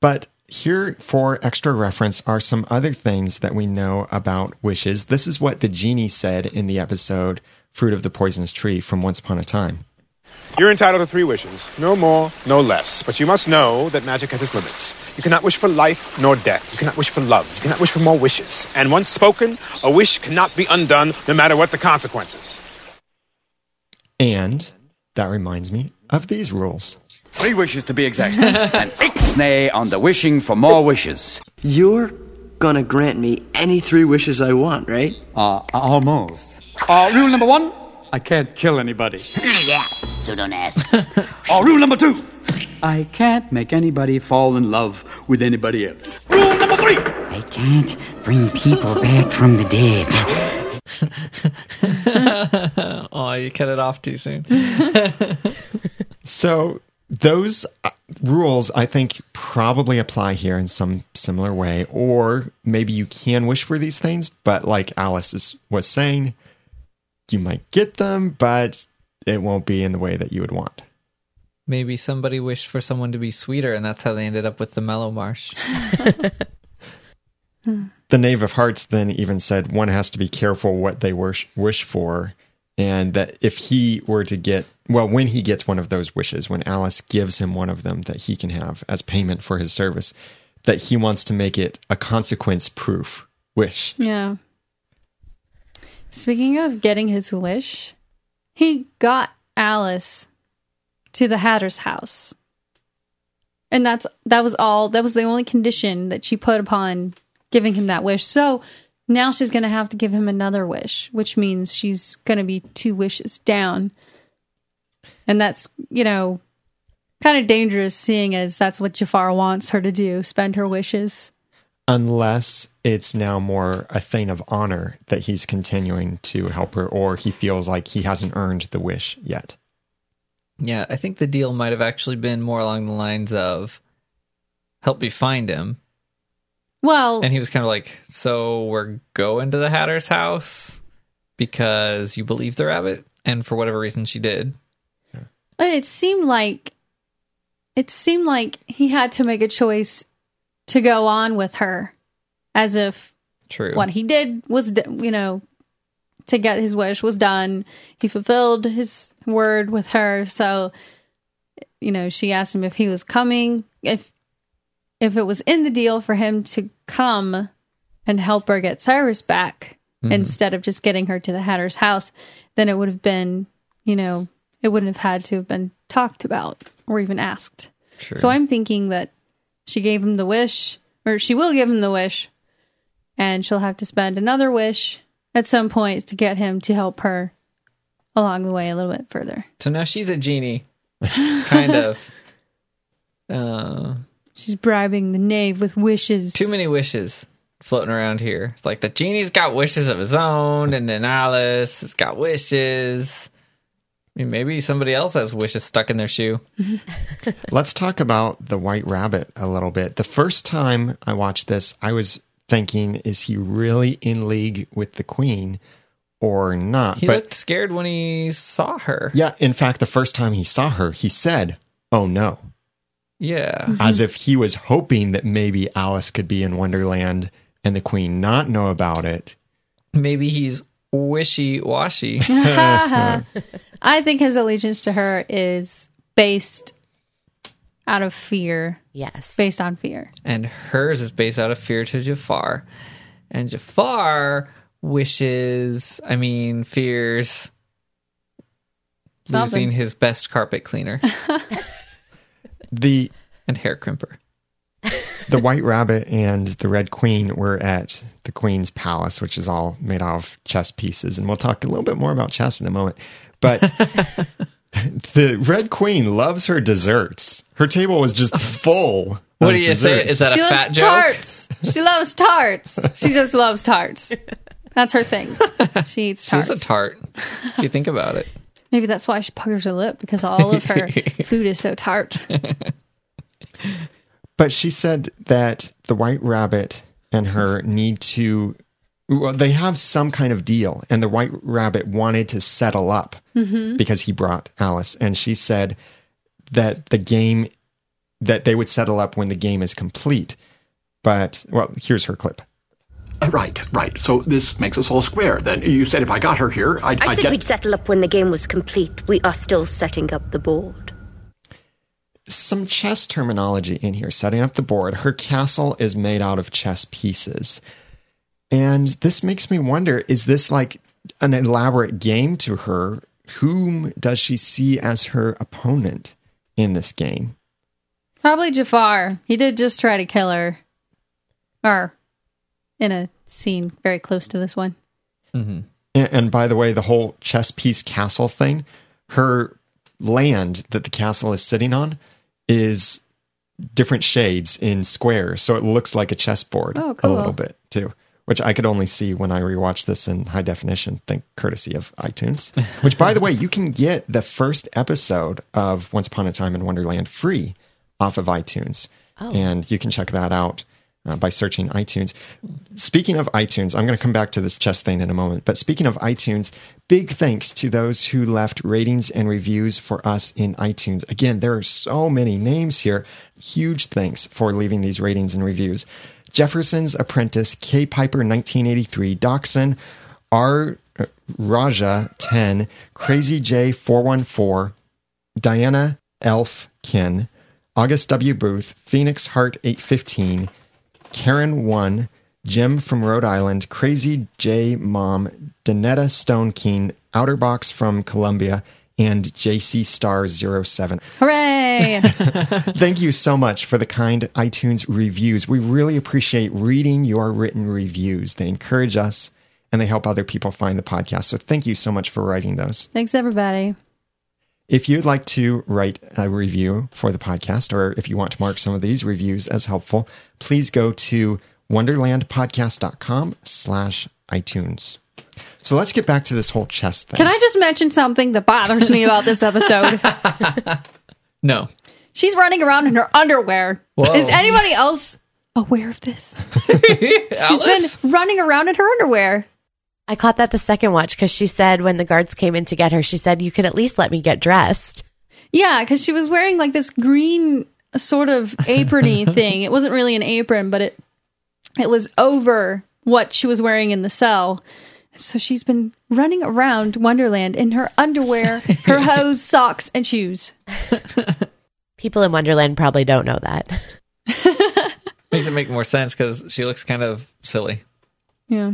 but here for extra reference are some other things that we know about wishes this is what the genie said in the episode fruit of the poisonous tree from once upon a time You're entitled to three wishes, no more, no less. But you must know that magic has its limits. You cannot wish for life nor death. You cannot wish for love. You cannot wish for more wishes. And once spoken, a wish cannot be undone, no matter what the consequences. and that reminds me of these rules Three wishes to be exact. and ixnay on the wishing for more wishes. You're gonna grant me any three wishes I want, right? Uh, almost. Uh, rule number one, I can't kill anybody. yeah, so don't ask. Uh, rule number two, I can't make anybody fall in love with anybody else. Rule number three, I can't bring people back from the dead. oh, you cut it off too soon. So those uh, rules, I think, probably apply here in some similar way, or maybe you can wish for these things, but like Alice is, was saying, you might get them, but it won't be in the way that you would want. Maybe somebody wished for someone to be sweeter, and that's how they ended up with the mellow marsh. The Knave of Hearts then even said one has to be careful what they wish wish for, and that if he were to get well, when he gets one of those wishes, when Alice gives him one of them that he can have as payment for his service, that he wants to make it a consequence proof wish. Yeah. Speaking of getting his wish, he got Alice to the Hatter's house. And that's that was all that was the only condition that she put upon giving him that wish. So now she's going to have to give him another wish, which means she's going to be two wishes down. And that's, you know, kind of dangerous seeing as that's what Jafar wants her to do, spend her wishes. Unless it's now more a thing of honor that he's continuing to help her, or he feels like he hasn't earned the wish yet. Yeah, I think the deal might have actually been more along the lines of help me find him. Well, And he was kind of like, So we're going to the Hatter's house because you believe the rabbit? And for whatever reason, she did. it seemed like it seemed like he had to make a choice to go on with her as if True. what he did was you know to get his wish was done he fulfilled his word with her so you know she asked him if he was coming if if it was in the deal for him to come and help her get Cyrus back Mhm. instead of just getting her to the Hatter's house then it would have been you know it wouldn't have had to have been talked about or even asked True. so I'm thinking that she gave him the wish, or she will give him the wish, and she'll have to spend another wish at some point to get him to help her along the way a little bit further. So now she's a genie. kind of. Uh, She's bribing the knave with wishes. too many wishes floating around here. It's like the genie's got wishes of his own, and then Alice has got wishes. I mean, maybe somebody else has wishes stuck in their shoe. Let's talk about the White Rabbit a little bit. The first time I watched this, I was thinking, is he really in league with the Queen or not? He looked scared when he saw her. yeah, in fact, the first time he saw her, he said, "Oh no," Yeah. Mm-hmm. as if he was hoping that maybe Alice could be in Wonderland and the Queen not know about it. Maybe he's wishy washy. I think his allegiance to her is based out of fear. Yes. Based on fear. and hers is based out of fear to Jafar. And Jafar wishes, I mean, fears Something. losing his best carpet cleaner The and hair crimper. the White Rabbit and the Red Queen were at the Queen's palace, which is all made out of chess pieces. And we'll talk a little bit more about chess in a moment. But the Red Queen loves her desserts. Her table was just full. What of do you say? Is that she a loves fat joke? tarts. She loves tarts. She just loves tarts. That's her thing. She eats tarts. She's tarts. a tart. If you think about it. Maybe that's why she puckers her lip because all of her food is so tart. But she said that the White Rabbit and her need to. Well, they have some kind of deal, and the White Rabbit wanted to settle up Mhm. because he brought Alice, and she said that the game that they would settle up when the game is complete. But well, here's her clip. Uh, Right, right. So this makes us all square. Then you said if I got her here, I'd, I I'd said get. we'd settle up when the game was complete. We are still setting up the board. Some chess terminology in here, setting up the board. Her castle is made out of chess pieces. And this makes me wonder is this like an elaborate game to her? Whom does she see as her opponent in this game? Probably Jafar. He did just try to kill her. Or in a scene very close to this one. Mm-hmm. And, and by the way, the whole chess piece castle thing, her land that the castle is sitting on is different shades in squares. So it looks like a chessboard Oh, a little bit too, which I could only see when I rewatched this in high definition, thank courtesy of iTunes. Which, by the way, you can get the first episode of Once Upon a Time in Wonderland free off of iTunes. Oh. And you can check that out uh, by searching iTunes. Speaking of iTunes, I'm going to come back to this chess thing in a moment. But speaking of iTunes, big thanks to those who left ratings and reviews for us in iTunes. Again, there are so many names here. Huge thanks for leaving these ratings and reviews. Jefferson's Apprentice, K Piper 1983, Dachshund, R. Raja 10, Crazy J 414, Diana Elf, Elfkin, August W. Booth, Phoenix Heart 815, Karen 1, Jim from Rhode Island, Crazy J Mom, Danetta Stone Keen, Outerbox from Columbia, and JC Star 07. Hooray! Thank you so much for the kind iTunes reviews. We really appreciate reading your written reviews. They encourage us and they help other people find the podcast. So thank you so much for writing those. Thanks, everybody. If you'd like to write a review for the podcast, or if you want to mark some of these reviews as helpful, please go to wonderlandpodcast.com slash iTunes. So let's get back to this whole chess thing. Can I just mention something that bothers me about this episode? No. She's running around in her underwear. Whoa. Is anybody else aware of this? She's been running around in her underwear. I caught that the second watch because she said when the guards came in to get her, she said, You could at least let me get dressed. Yeah, because she was wearing like this green sort of aprony thing. It wasn't really an apron, but it it was over what she was wearing in the cell. So she's been running around Wonderland in her underwear, her hose, socks, and shoes. People in Wonderland probably don't know that. Makes it make more sense because she looks kind of silly. Yeah.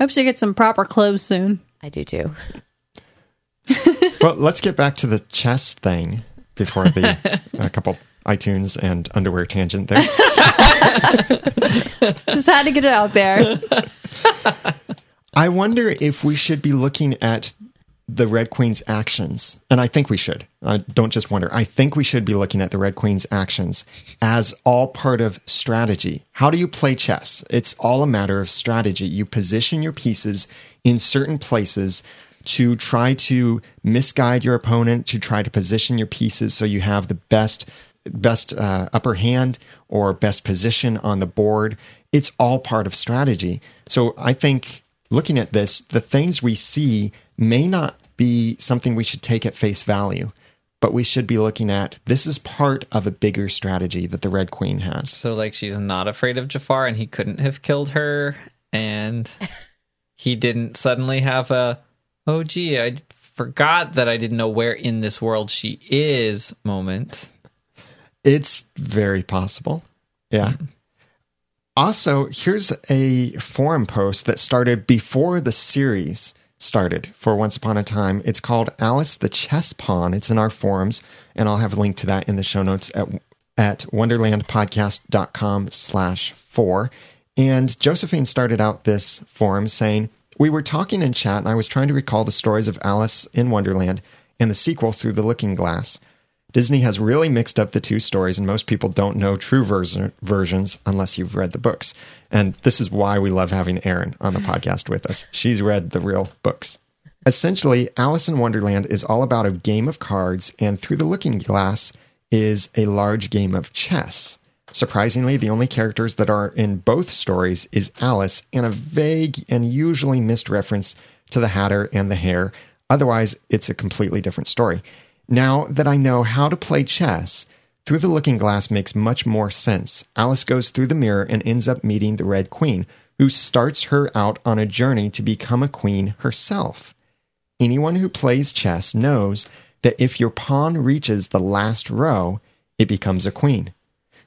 Hope she gets some proper clothes soon. I do too. well, let's get back to the chess thing before the a uh, couple iTunes and underwear tangent there. Just had to get it out there. I wonder if we should be looking at the Red Queen's actions, and I think we should. I don't just wonder. I think we should be looking at the Red Queen's actions as all part of strategy. How do you play chess? It's all a matter of strategy. You position your pieces in certain places to try to misguide your opponent, to try to position your pieces so you have the best best uh, upper hand or best position on the board. It's all part of strategy. So I think looking at this, the things we see may not be something we should take at face value, but we should be looking at this is part of a bigger strategy that the Red Queen has. So, like, she's not afraid of Jafar and he couldn't have killed her, and he didn't suddenly have a, oh, gee, I forgot that I didn't know where in this world she is moment. It's very possible. Yeah. Mm-hmm. Also, here's a forum post that started before the series started for Once Upon a Time. It's called Alice the Chess Pawn. It's in our forums, and I'll have a link to that in the show notes at at wonderlandpodcast.com slash four. And Josephine started out this forum saying, We were talking in chat, and I was trying to recall the stories of Alice in Wonderland and the sequel through the looking glass. Disney has really mixed up the two stories, and most people don't know true version, versions unless you've read the books. And this is why we love having Erin on the podcast with us. She's read the real books. Essentially, Alice in Wonderland is all about a game of cards, and Through the Looking Glass is a large game of chess. Surprisingly, the only characters that are in both stories is Alice and a vague and usually missed reference to the Hatter and the Hare. Otherwise, it's a completely different story. Now that I know how to play chess, Through the Looking Glass makes much more sense. Alice goes through the mirror and ends up meeting the Red Queen, who starts her out on a journey to become a queen herself. Anyone who plays chess knows that if your pawn reaches the last row, it becomes a queen.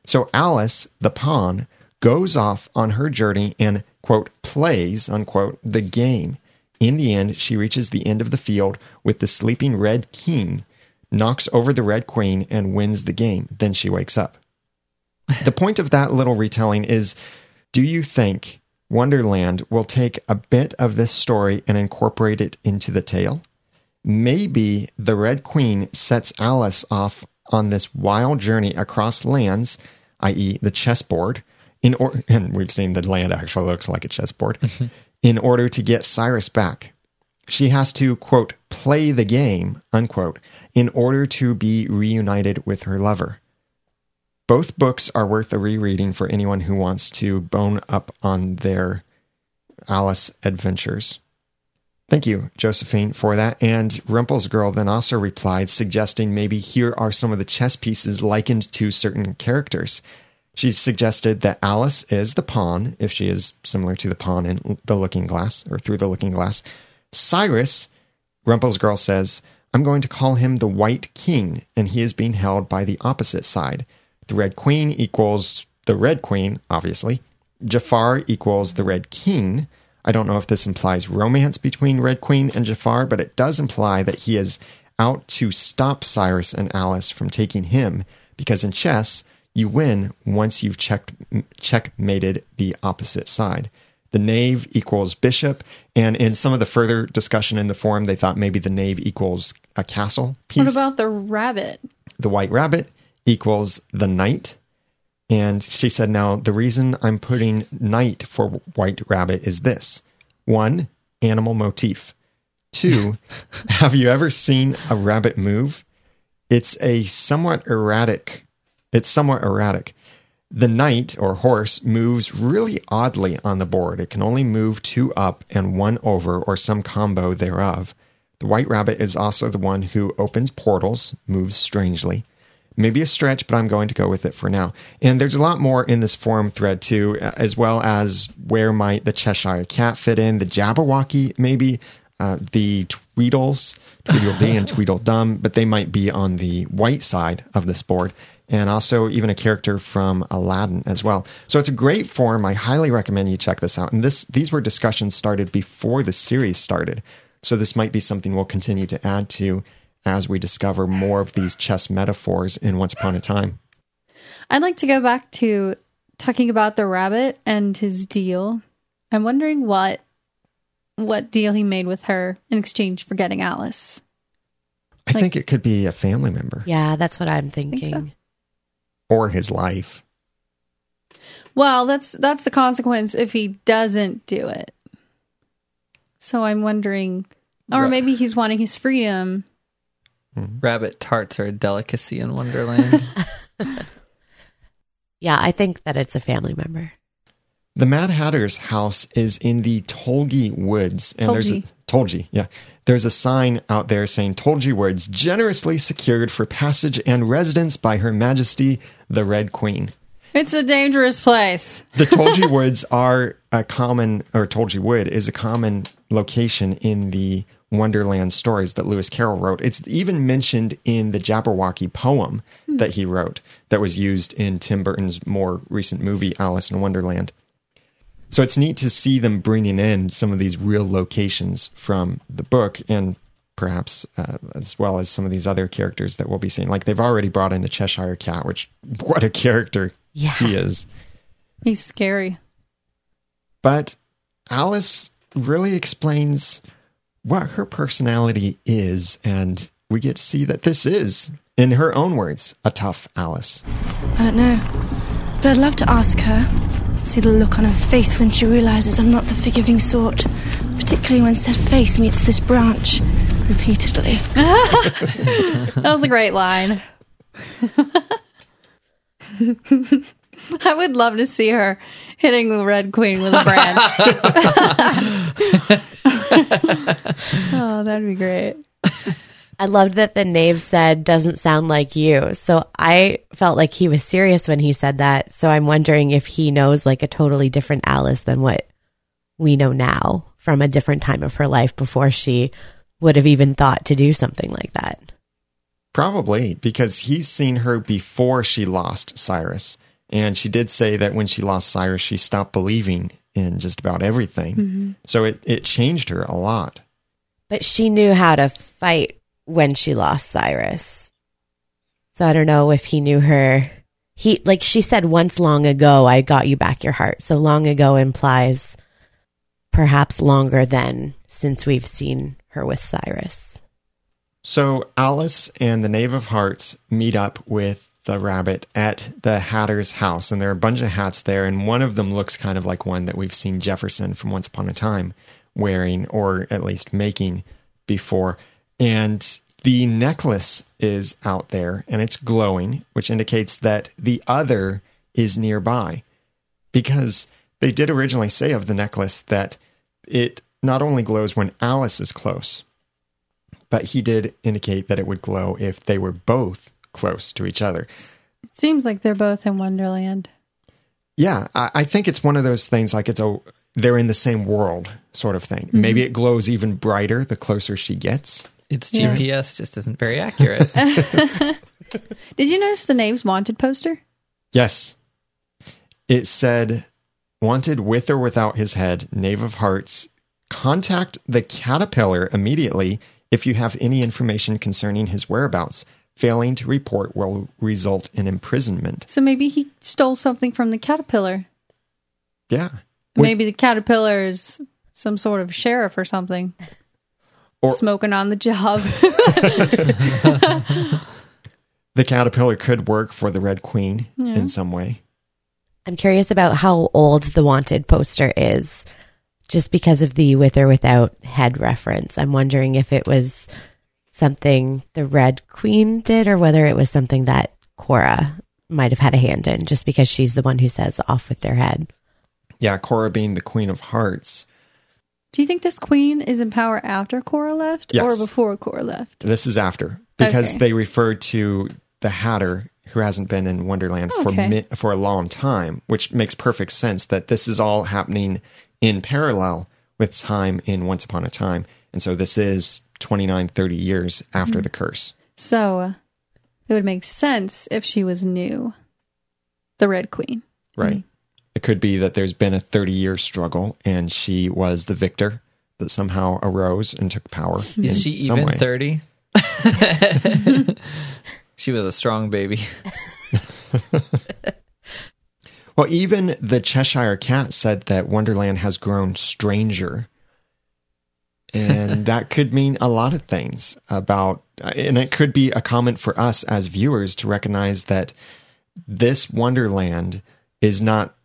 So Alice, the pawn, goes off on her journey and, quote, plays, unquote, the game. In the end, she reaches the end of the field with the sleeping red king knocks over the Red Queen, and wins the game. Then she wakes up. the point of that little retelling is do you think Wonderland will take a bit of this story and incorporate it into the tale? Maybe the Red Queen sets Alice off on this wild journey across lands, i.e., the chessboard, in or- and we've seen the land actually looks like a chessboard, mm-hmm. in order to get Cyrus back. She has to, quote, play the game, unquote, in order to be reunited with her lover. Both books are worth a rereading for anyone who wants to bone up on their Alice adventures. Thank you, Josephine, for that. And Rumple's Girl then also replied, suggesting maybe here are some of the chess pieces likened to certain characters. She suggested that Alice is the pawn, if she is similar to the pawn in the looking glass or through the looking glass. Cyrus, Rumple's Girl says, I'm going to call him the White King, and he is being held by the opposite side. The Red Queen equals the Red Queen, obviously. Jafar equals the Red King. I don't know if this implies romance between Red Queen and Jafar, but it does imply that he is out to stop Cyrus and Alice from taking him, because in chess, you win once you've checked, checkmated the opposite side. The knave equals bishop. And in some of the further discussion in the forum, they thought maybe the knave equals a castle piece. What about the rabbit? The white rabbit equals the knight. And she said, now the reason I'm putting knight for white rabbit is this one, animal motif. Two, have you ever seen a rabbit move? It's a somewhat erratic. It's somewhat erratic. The knight or horse moves really oddly on the board. It can only move two up and one over or some combo thereof. The white rabbit is also the one who opens portals, moves strangely. Maybe a stretch, but I'm going to go with it for now. And there's a lot more in this forum thread too, as well as where might the Cheshire Cat fit in, the Jabberwocky maybe, uh, the Tweedles, Tweedledee and Tweedledum, but they might be on the white side of this board and also even a character from Aladdin as well. So it's a great form. I highly recommend you check this out. And this these were discussions started before the series started. So this might be something we'll continue to add to as we discover more of these chess metaphors in Once Upon a Time. I'd like to go back to talking about the rabbit and his deal. I'm wondering what what deal he made with her in exchange for getting Alice. I like, think it could be a family member. Yeah, that's what I'm thinking. Think so or his life. Well, that's that's the consequence if he doesn't do it. So I'm wondering Or maybe he's wanting his freedom. Mm-hmm. Rabbit tarts are a delicacy in Wonderland. Yeah, I think that it's a family member. The Mad Hatter's house is in the Tulgey Woods, and there's a Tulgey. Tulgey, yeah. There's a sign out there saying Tulgey Woods generously secured for passage and residence by Her Majesty the Red Queen. It's a dangerous place. The Tulgey Woods are a common, or Tulgey Wood is a common location in the Wonderland stories that Lewis Carroll wrote. It's even mentioned in the Jabberwocky poem hmm. that he wrote that was used in Tim Burton's more recent movie, Alice in Wonderland. So it's neat to see them bringing in some of these real locations from the book and perhaps uh, as well as some of these other characters that we'll be seeing. Like they've already brought in the Cheshire Cat, which what a character Yeah. he is. He's scary. But Alice really explains what her personality is, and we get to see that this is, in her own words, a tough Alice. I don't know. But I'd love to ask her. See the look on her face when she realizes I'm not the forgiving sort. Particularly when said face meets this branch repeatedly. That was a great line. I would love to see her hitting the Red Queen with a branch. oh, that'd be great. I loved that the knave said doesn't sound like you. So I felt like he was serious when he said that. So I'm wondering if he knows like a totally different Alice than what we know now from a different time of her life before she would have even thought to do something like that. Probably because he's seen her before she lost Cyrus. And she did say that when she lost Cyrus, she stopped believing in just about everything. Mhm. So it, it changed her a lot. But she knew how to fight when she lost Cyrus. So I don't know if he knew her. He, like she said once long ago, I got you back your heart. So long ago implies perhaps longer than since we've seen her with Cyrus. So Alice and the Knave of Hearts meet up with the rabbit at the Hatter's house, and there are a bunch of hats there, and one of them looks kind of like one that we've seen Jefferson from Once Upon a Time wearing, or at least making before. And the necklace is out there, and it's glowing, which indicates that the other is nearby. Because they did originally say of the necklace that it not only glows when Alice is close, but he did indicate that it would glow if they were both close to each other. It seems like they're both in Wonderland. Yeah, I, I think it's one of those things like it's a they're in the same world sort of thing. Mm-hmm. Maybe it glows even brighter the closer she gets. Its Yeah. GPS just isn't very accurate. Did you notice the knave's wanted poster? Yes. It said, wanted with or without his head, Knave of Hearts, contact the caterpillar immediately if you have any information concerning his whereabouts. Failing to report will result in imprisonment. So maybe he stole something from the caterpillar. Yeah. Maybe the caterpillar is some sort of sheriff or something. Or- Smoking on the job. The caterpillar could work for the Red Queen Yeah. in some way. I'm curious about how old the wanted poster is, just because of the with or without head reference. I'm wondering if it was something the Red Queen did or whether it was something that Cora might have had a hand in, just because she's the one who says off with their head. Yeah, Cora being the Queen of Hearts. Do you think this queen is in power after Cora left Yes. or before Cora left? This is after because Okay. they refer to the Hatter who hasn't been in Wonderland for Okay. mi- for a long time, which makes perfect sense that this is all happening in parallel with time in Once Upon a Time. And so this is 29 30 years after Mhm. the curse. So it would make sense if she was new. The Red Queen. Right. It could be that there's been a 30 year struggle and she was the victor that somehow arose and took power. Is she even 30? she was a strong baby. Well, even the Cheshire Cat said that Wonderland has grown stranger. And that could mean a lot of things about, and it could be a comment for us as viewers to recognize that this Wonderland is not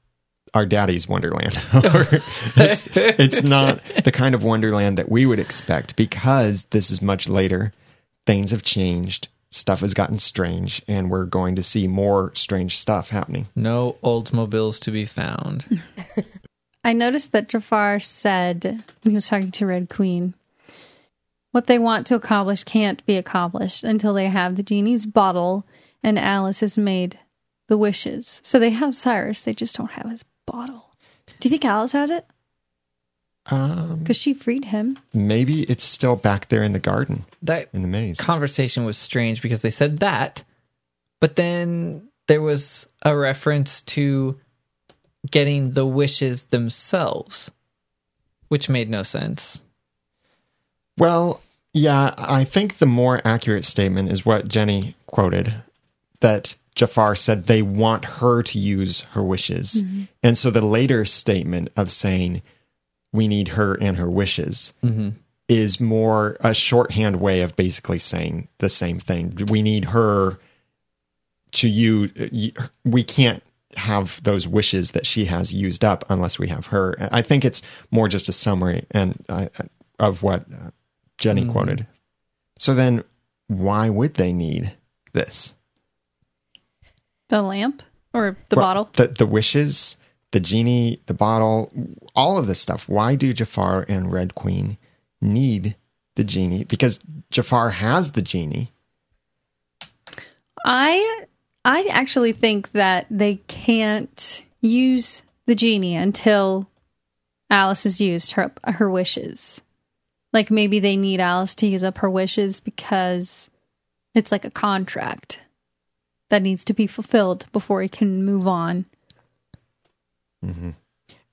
our daddy's Wonderland. It's, it's not the kind of Wonderland that we would expect because this is much later. Things have changed. Stuff has gotten strange, and we're going to see more strange stuff happening. No Oldsmobiles to be found. I noticed that Jafar said when he was talking to Red Queen, what they want to accomplish can't be accomplished until they have the genie's bottle and Alice has made the wishes. So they have Cyrus, they just don't have his bottle. Do you think Alice has it? Um, Because she freed him. maybe it's still back there in the garden, That in the maze. conversation was strange because they said that, but then there was a reference to getting the wishes themselves, which made no sense. Well, yeah, I think the more accurate statement is what Jenny quoted that Jafar said they want her to use her wishes. And so the later statement of saying we need her and her wishes Mhm. is more a shorthand way of basically saying the same thing. We need her to you we can't have those wishes that she has used up unless we have her. I think it's more just a summary and uh, of what uh, Jenny Mhm. quoted. So then why would they need this? The lamp or the Well, bottle. The the wishes, the genie, the bottle, all of this stuff. Why do Jafar and Red Queen need the genie? Because Jafar has the genie. I I actually think that they can't use the genie until Alice has used her her wishes. Like maybe they need Alice to use up her wishes because it's like a contract that needs to be fulfilled before he can move on. Mm-hmm.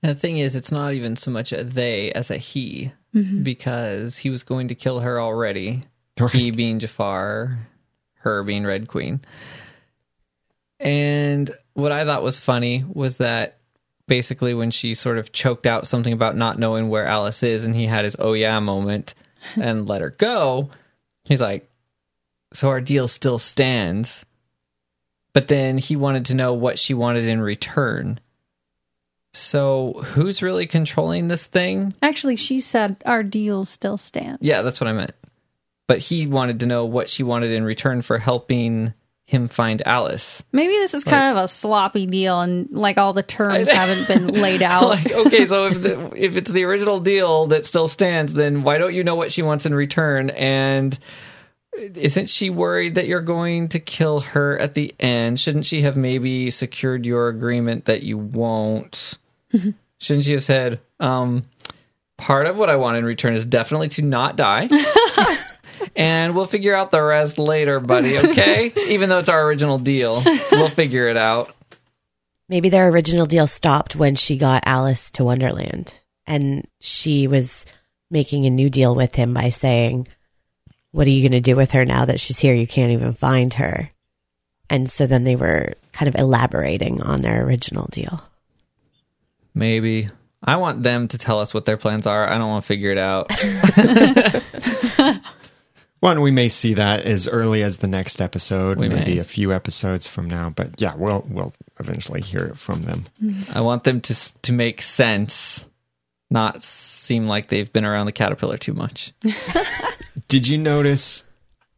And the thing is, it's not even so much a they as a he, Mhm. because he was going to kill her already. Right. He being Jafar, her being Red Queen. And what I thought was funny was that basically when she sort of choked out something about not knowing where Alice is and he had his oh yeah moment and let her go, he's like, So our deal still stands. But then he wanted to know what she wanted in return. So who's really controlling this thing? Actually, she said our deal still stands. Yeah, that's what I meant. But he wanted to know what she wanted in return for helping him find Alice. Maybe this is kind of a sloppy deal and like all the terms haven't been laid out. like, okay, so if the, if it's the original deal that still stands, then why don't you know what she wants in return? And isn't she worried that you're going to kill her at the end? Shouldn't she have maybe secured your agreement that you won't? Shouldn't she have said, um, part of what I want in return is definitely to not die? and we'll figure out the rest later, buddy, okay? Even though it's our original deal, we'll figure it out. Maybe their original deal stopped when she got Alice to Wonderland and she was making a new deal with him by saying, What are you going to do with her now that she's here? You can't even find her. And so then they were kind of elaborating on their original deal. Maybe. I want them to tell us what their plans are. I don't want to figure it out. One, we may see that as early as the next episode, We maybe may. a few episodes from now. But yeah, we'll we'll eventually hear it from them. I want them to to make sense, not seem like they've been around the caterpillar too much. Did you notice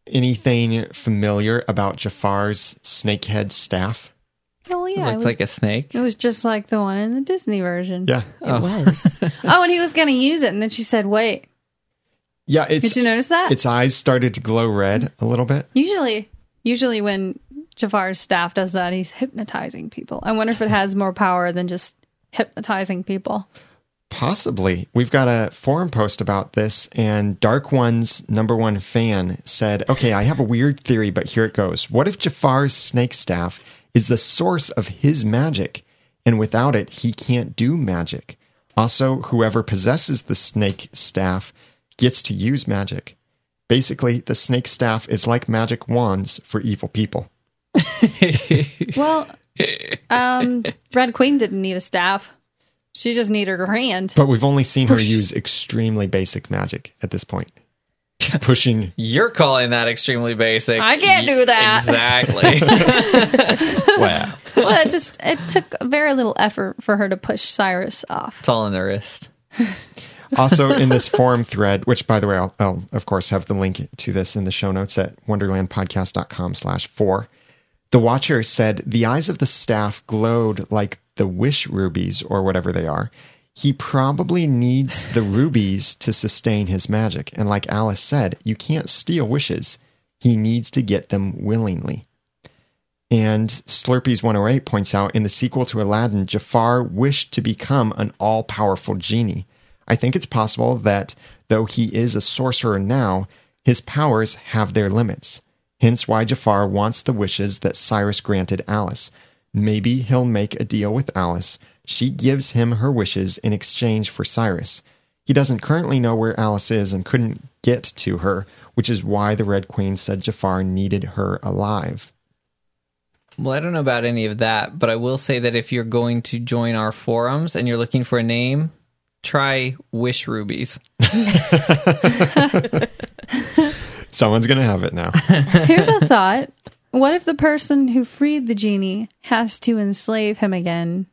anything familiar about Jafar's snakehead staff? Oh It yeah, it looks was, like a snake. it was just like the one in the Disney version. Yeah, Oh. was. Oh, and he was going to use it, and then she said, "Wait." yeah. It's Did you notice that? its eyes started to glow red a little bit. Usually, usually when Jafar's staff does that, he's hypnotizing people. I wonder if it has more power than just hypnotizing people. Possibly. We've got a forum post about this, and Dark One's number one fan said, Okay, I have a weird theory, but here it goes. What if Jafar's snake staff is the source of his magic, and without it, he can't do magic? Also, whoever possesses the snake staff gets to use magic. Basically, the snake staff is like magic wands for evil people. Well, um, Red Queen didn't need a staff; she just needed her hand. But we've only seen her use extremely basic magic at this point. She's pushing. You're calling that extremely basic. I can't do that. Exactly. Wow. well, it just it took very little effort for her to push Cyrus off. it's all in the wrist. also in this forum thread which by the way I'll, I'll of course have the link to this in the show notes at wonderlandpodcast.com slash four the watcher said the eyes of the staff glowed like the wish rubies or whatever they are he probably needs the rubies to sustain his magic and like alice said you can't steal wishes he needs to get them willingly and Slurpees 108 points out in the sequel to Aladdin, Jafar wished to become an all powerful genie. I think it's possible that though he is a sorcerer now, his powers have their limits. Hence why Jafar wants the wishes that Cyrus granted Alice. Maybe he'll make a deal with Alice. She gives him her wishes in exchange for Cyrus. He doesn't currently know where Alice is and couldn't get to her, which is why the Red Queen said Jafar needed her alive. Well, I don't know about any of that, but I will say that if you're going to join our forums and you're looking for a name, try Wish Rubies. Someone's going to have it now. Here's a thought. What if the person who freed the genie has to enslave him again?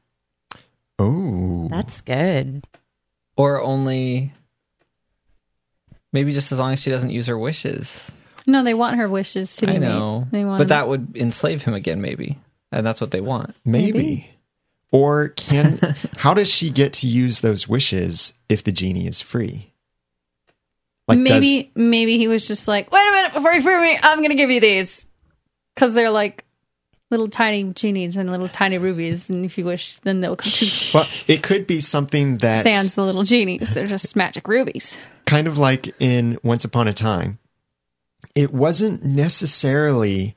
Oh. That's good. Or only maybe just as long as she doesn't use her wishes. No, they want her wishes to be I know. made. They want But that would enslave him again, maybe. And that's what they want. Maybe. Maybe. Or can how does she get to use those wishes if the genie is free? Like maybe maybe he was just like, wait a minute before you free me, I'm gonna give you these because they're like little tiny genies and little tiny rubies, and if you wish, then they'll come to well, it could be something that sans the little genies. They're just magic rubies. kind of like in Once Upon a Time. It wasn't necessarily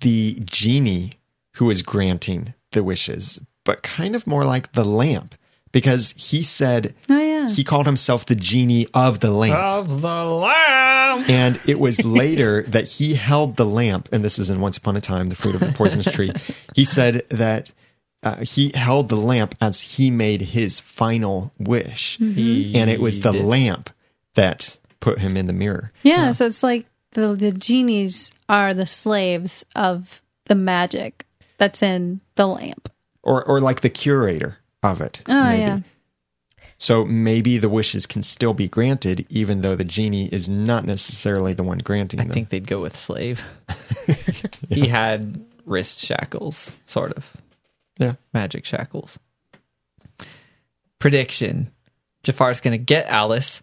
the genie who was granting the wishes, but kind of more like the lamp because he said Oh yeah, he called himself the genie of the lamp. Of the lamb. And it was later that he held the lamp, and this is in Once Upon a Time, The Fruit of the Poisonous Tree. He said that uh, he held the lamp as he made his final wish. Mm-hmm. And it was the did. lamp that put him in the mirror. yeah. So it's like the the genies are the slaves of the magic that's in the lamp. Or, or like the curator of it. Oh maybe. yeah, So maybe the wishes can still be granted, even though the genie is not necessarily the one granting I them. I think they'd go with slave. He had wrist shackles, sort of. Yeah. Magic shackles. Prediction Jafar's going to get Alice,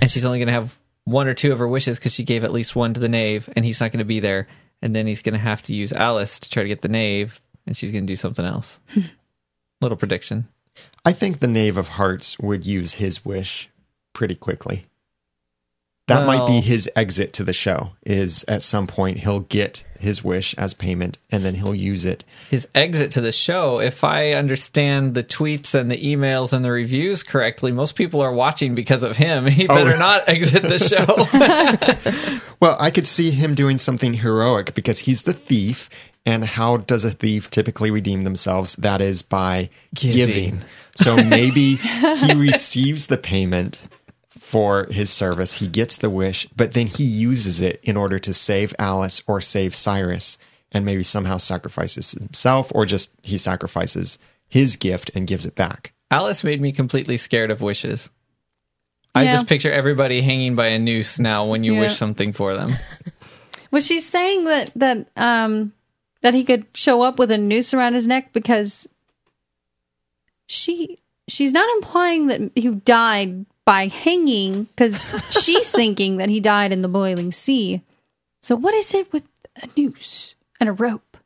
and she's only going to have one or two of her wishes because she gave at least one to the knave, and he's not going to be there. And then he's going to have to use Alice to try to get the knave, and she's going to do something else. Little prediction. I think the Knave of Hearts would use his wish pretty quickly. That might be his exit to the show. Is at some point he'll get his wish as payment, and then he'll use it. his exit to the show. If I understand the tweets and the emails and the reviews correctly, most people are watching because of him. He Oh. better not exit the show. Well, I could see him doing something heroic because he's the thief. And how does a thief typically redeem themselves? That is by Giving. giving. So maybe he receives the payment for his service. He gets the wish, but then he uses it in order to save Alice or save Cyrus and maybe somehow sacrifices himself or just he sacrifices his gift and gives it back. Alice made me completely scared of wishes. I just picture everybody hanging by a noose now when you Yeah. wish something for them. was she saying that that um that he could show up with a noose around his neck because she she's not implying that he died by hanging because she's thinking that he died in the boiling sea. So what is it with a noose and a rope?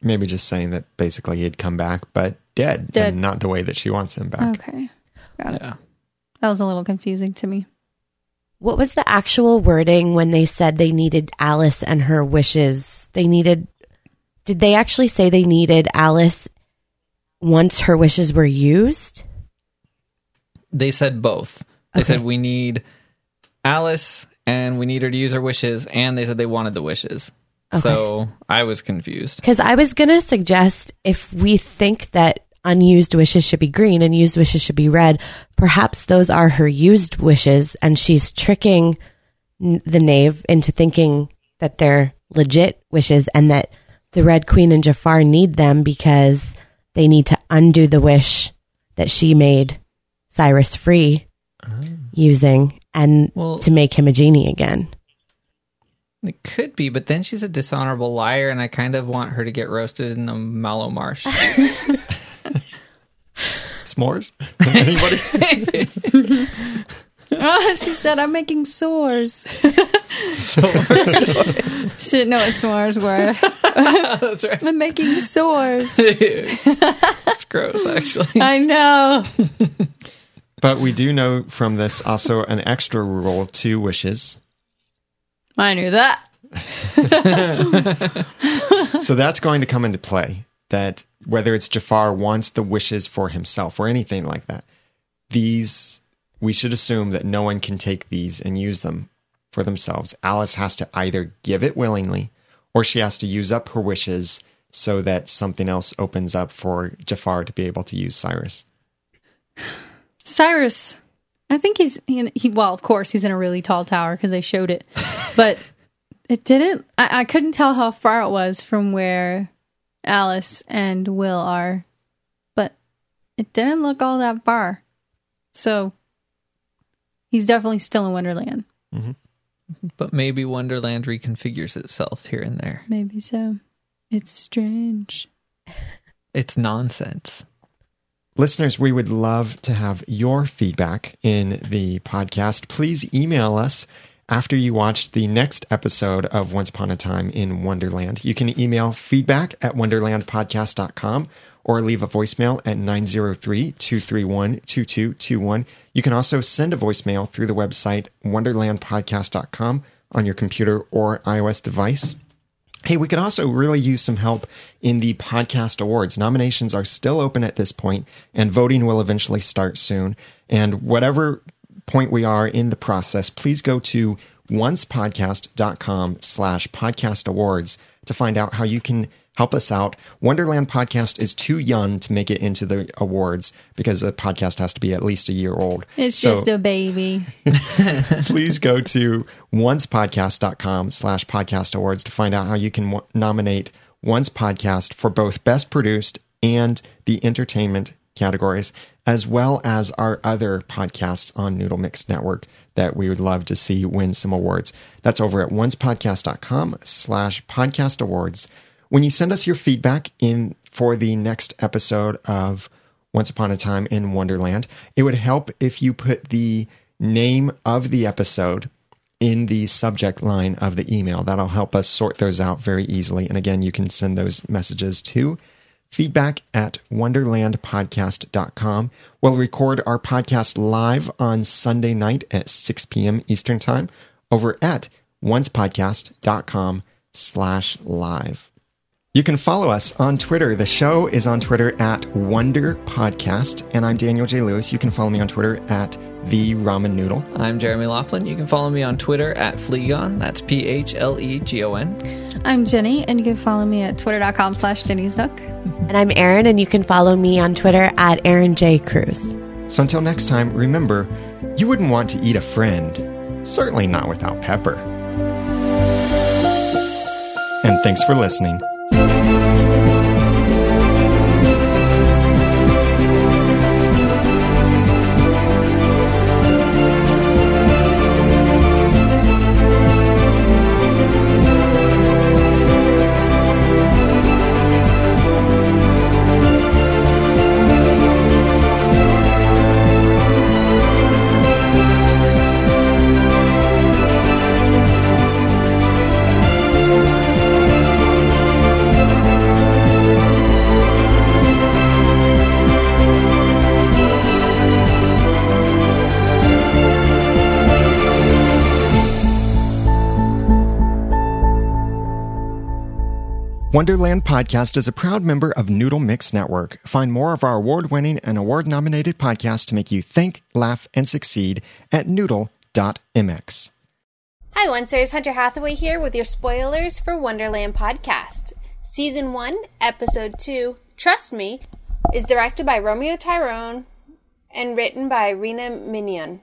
Maybe just saying that basically he'd come back, but dead, Dead. and not the way that she wants him back. Okay, got it. Yeah. That was a little confusing to me. What was the actual wording when they said they needed Alice and her wishes? They needed. Did they actually say they needed Alice once her wishes were used? They said both. They Okay. said we need Alice and we need her to use her wishes, and they said they wanted the wishes. So I was confused. Because I was going to suggest if we think that unused wishes should be green and used wishes should be red, perhaps those are her used wishes and she's tricking the knave into thinking that they're legit wishes and that the Red Queen and Jafar need them because they need to undo the wish that she made Cyrus free Oh. using and Well- to make him a genie again. It could be, but then she's a dishonorable liar, and I kind of want her to get roasted in the mallow marsh. S'mores? Anybody? Oh, she said, I'm making sores. she didn't know what s'mores were. That's right. I'm making sores. it's gross, actually. I know. But we do know from this also an extra rule two wishes. I knew that. so that's going to come into play that whether it's Jafar wants the wishes for himself or anything like that, these, we should assume that no one can take these and use them for themselves. Alice has to either give it willingly or she has to use up her wishes so that something else opens up for Jafar to be able to use Cyrus. Cyrus, I think he's he, he well, of course, he's in a really tall tower because they showed it, but it didn't. I, I couldn't tell how far it was from where Alice and Will are, but it didn't look all that far. So he's definitely still in Wonderland. Mm-hmm. But maybe Wonderland reconfigures itself here and there. Maybe so. It's strange. It's nonsense. Listeners, we would love to have your feedback in the podcast. Please email us after you watch the next episode of Once Upon a Time in Wonderland. You can email feedback at wonderlandpodcast.com or leave a voicemail at 903 231 2221. You can also send a voicemail through the website wonderlandpodcast.com on your computer or iOS device. Hey, we could also really use some help in the podcast awards. Nominations are still open at this point, and voting will eventually start soon. And whatever point we are in the process, please go to oncepodcast.com slash podcast awards to find out how you can help us out. Wonderland Podcast is too young to make it into the awards because a podcast has to be at least a year old. It's So- just a baby. please go to oncepodcast.com slash podcast awards to find out how you can w- nominate once podcast for both best produced and the entertainment categories as well as our other podcasts on noodle mix network that we would love to see win some awards that's over at oncepodcast.com slash podcast awards when you send us your feedback in for the next episode of once Upon a Time in Wonderland. It would help if you put the name of the episode in the subject line of the email. That'll help us sort those out very easily. And again, you can send those messages to feedback at wonderlandpodcast.com. We'll record our podcast live on Sunday night at 6 p.m. Eastern Time over at oncepodcast.com slash live. You can follow us on Twitter. The show is on Twitter at Wonder Podcast, and I'm Daniel J. Lewis. You can follow me on Twitter at The Ramen Noodle. I'm Jeremy Laughlin. You can follow me on Twitter at Phlegon. That's P H L E G O N. I'm Jenny, and you can follow me at twitter.com slash Jenny's Nook. And I'm Erin, and you can follow me on Twitter at Erin J. Cruz. So until next time, remember, you wouldn't want to eat a friend, certainly not without pepper. And thanks for listening. Wonderland Podcast is a proud member of Noodle Mix Network. Find more of our award winning and award nominated podcasts to make you think, laugh, and succeed at noodle.mx. Hi, Oncers Hunter Hathaway here with your spoilers for Wonderland Podcast. Season 1, Episode 2, Trust Me, is directed by Romeo Tirone and written by Rena Minion.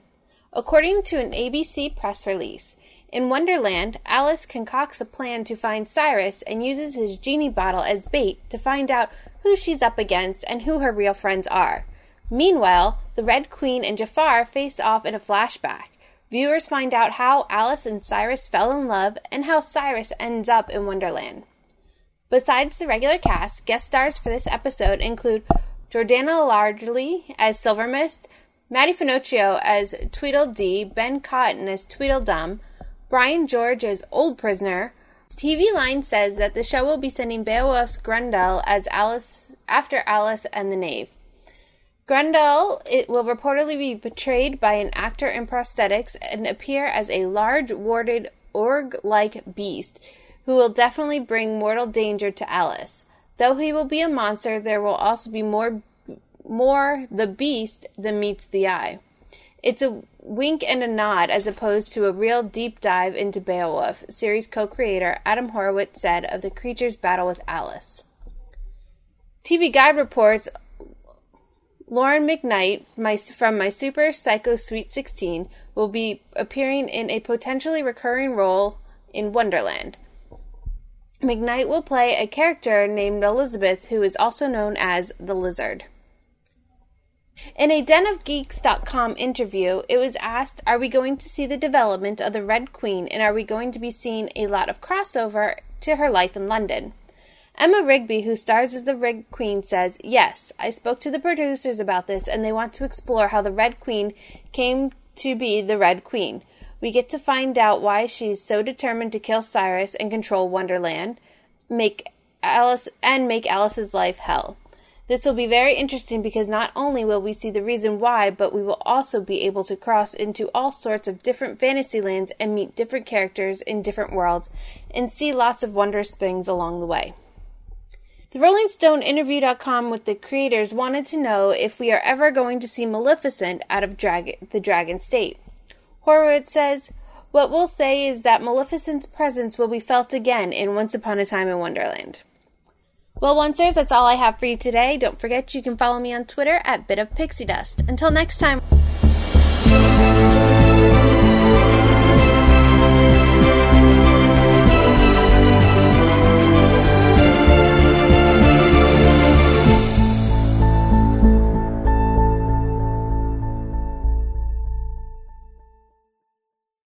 According to an ABC press release, In Wonderland, Alice concocts a plan to find Cyrus and uses his genie bottle as bait to find out who she's up against and who her real friends are. Meanwhile, the Red Queen and Jafar face off in a flashback. Viewers find out how Alice and Cyrus fell in love and how Cyrus ends up in Wonderland. Besides the regular cast, guest stars for this episode include Jordana Largy as Silver Mist, Matty Finochio as Tweedledee, Ben Cotton as Tweedledum, Brian George as Old Prisoner. TV Line says that the show will be sending Beowulf's Grendel as Alice after Alice and the Knave. Grendel it will reportedly be portrayed by an actor in prosthetics and appear as a large, warded, org-like beast who will definitely bring mortal danger to Alice. Though he will be a monster, there will also be more more the beast than meets the eye. It's a wink and a nod as opposed to a real deep dive into Beowulf, series co creator Adam Horowitz said of the creature's battle with Alice. TV Guide reports Lauren McKnight my, from My Super Psycho Sweet 16 will be appearing in a potentially recurring role in Wonderland. McKnight will play a character named Elizabeth, who is also known as the Lizard. In a denofgeeks.com interview, it was asked, Are we going to see the development of the Red Queen and are we going to be seeing a lot of crossover to her life in London? Emma Rigby, who stars as the Red Queen, says, Yes, I spoke to the producers about this and they want to explore how the Red Queen came to be the Red Queen. We get to find out why she's so determined to kill Cyrus and control Wonderland, make Alice and make Alice's life hell. This will be very interesting because not only will we see the reason why, but we will also be able to cross into all sorts of different fantasy lands and meet different characters in different worlds and see lots of wondrous things along the way. The Rolling Stone interview.com with the creators wanted to know if we are ever going to see Maleficent out of Drag- the Dragon State. Horowitz says, What we'll say is that Maleficent's presence will be felt again in Once Upon a Time in Wonderland. Well, Oncers, that's all I have for you today. Don't forget you can follow me on Twitter at Bit of Pixie Dust. Until next time.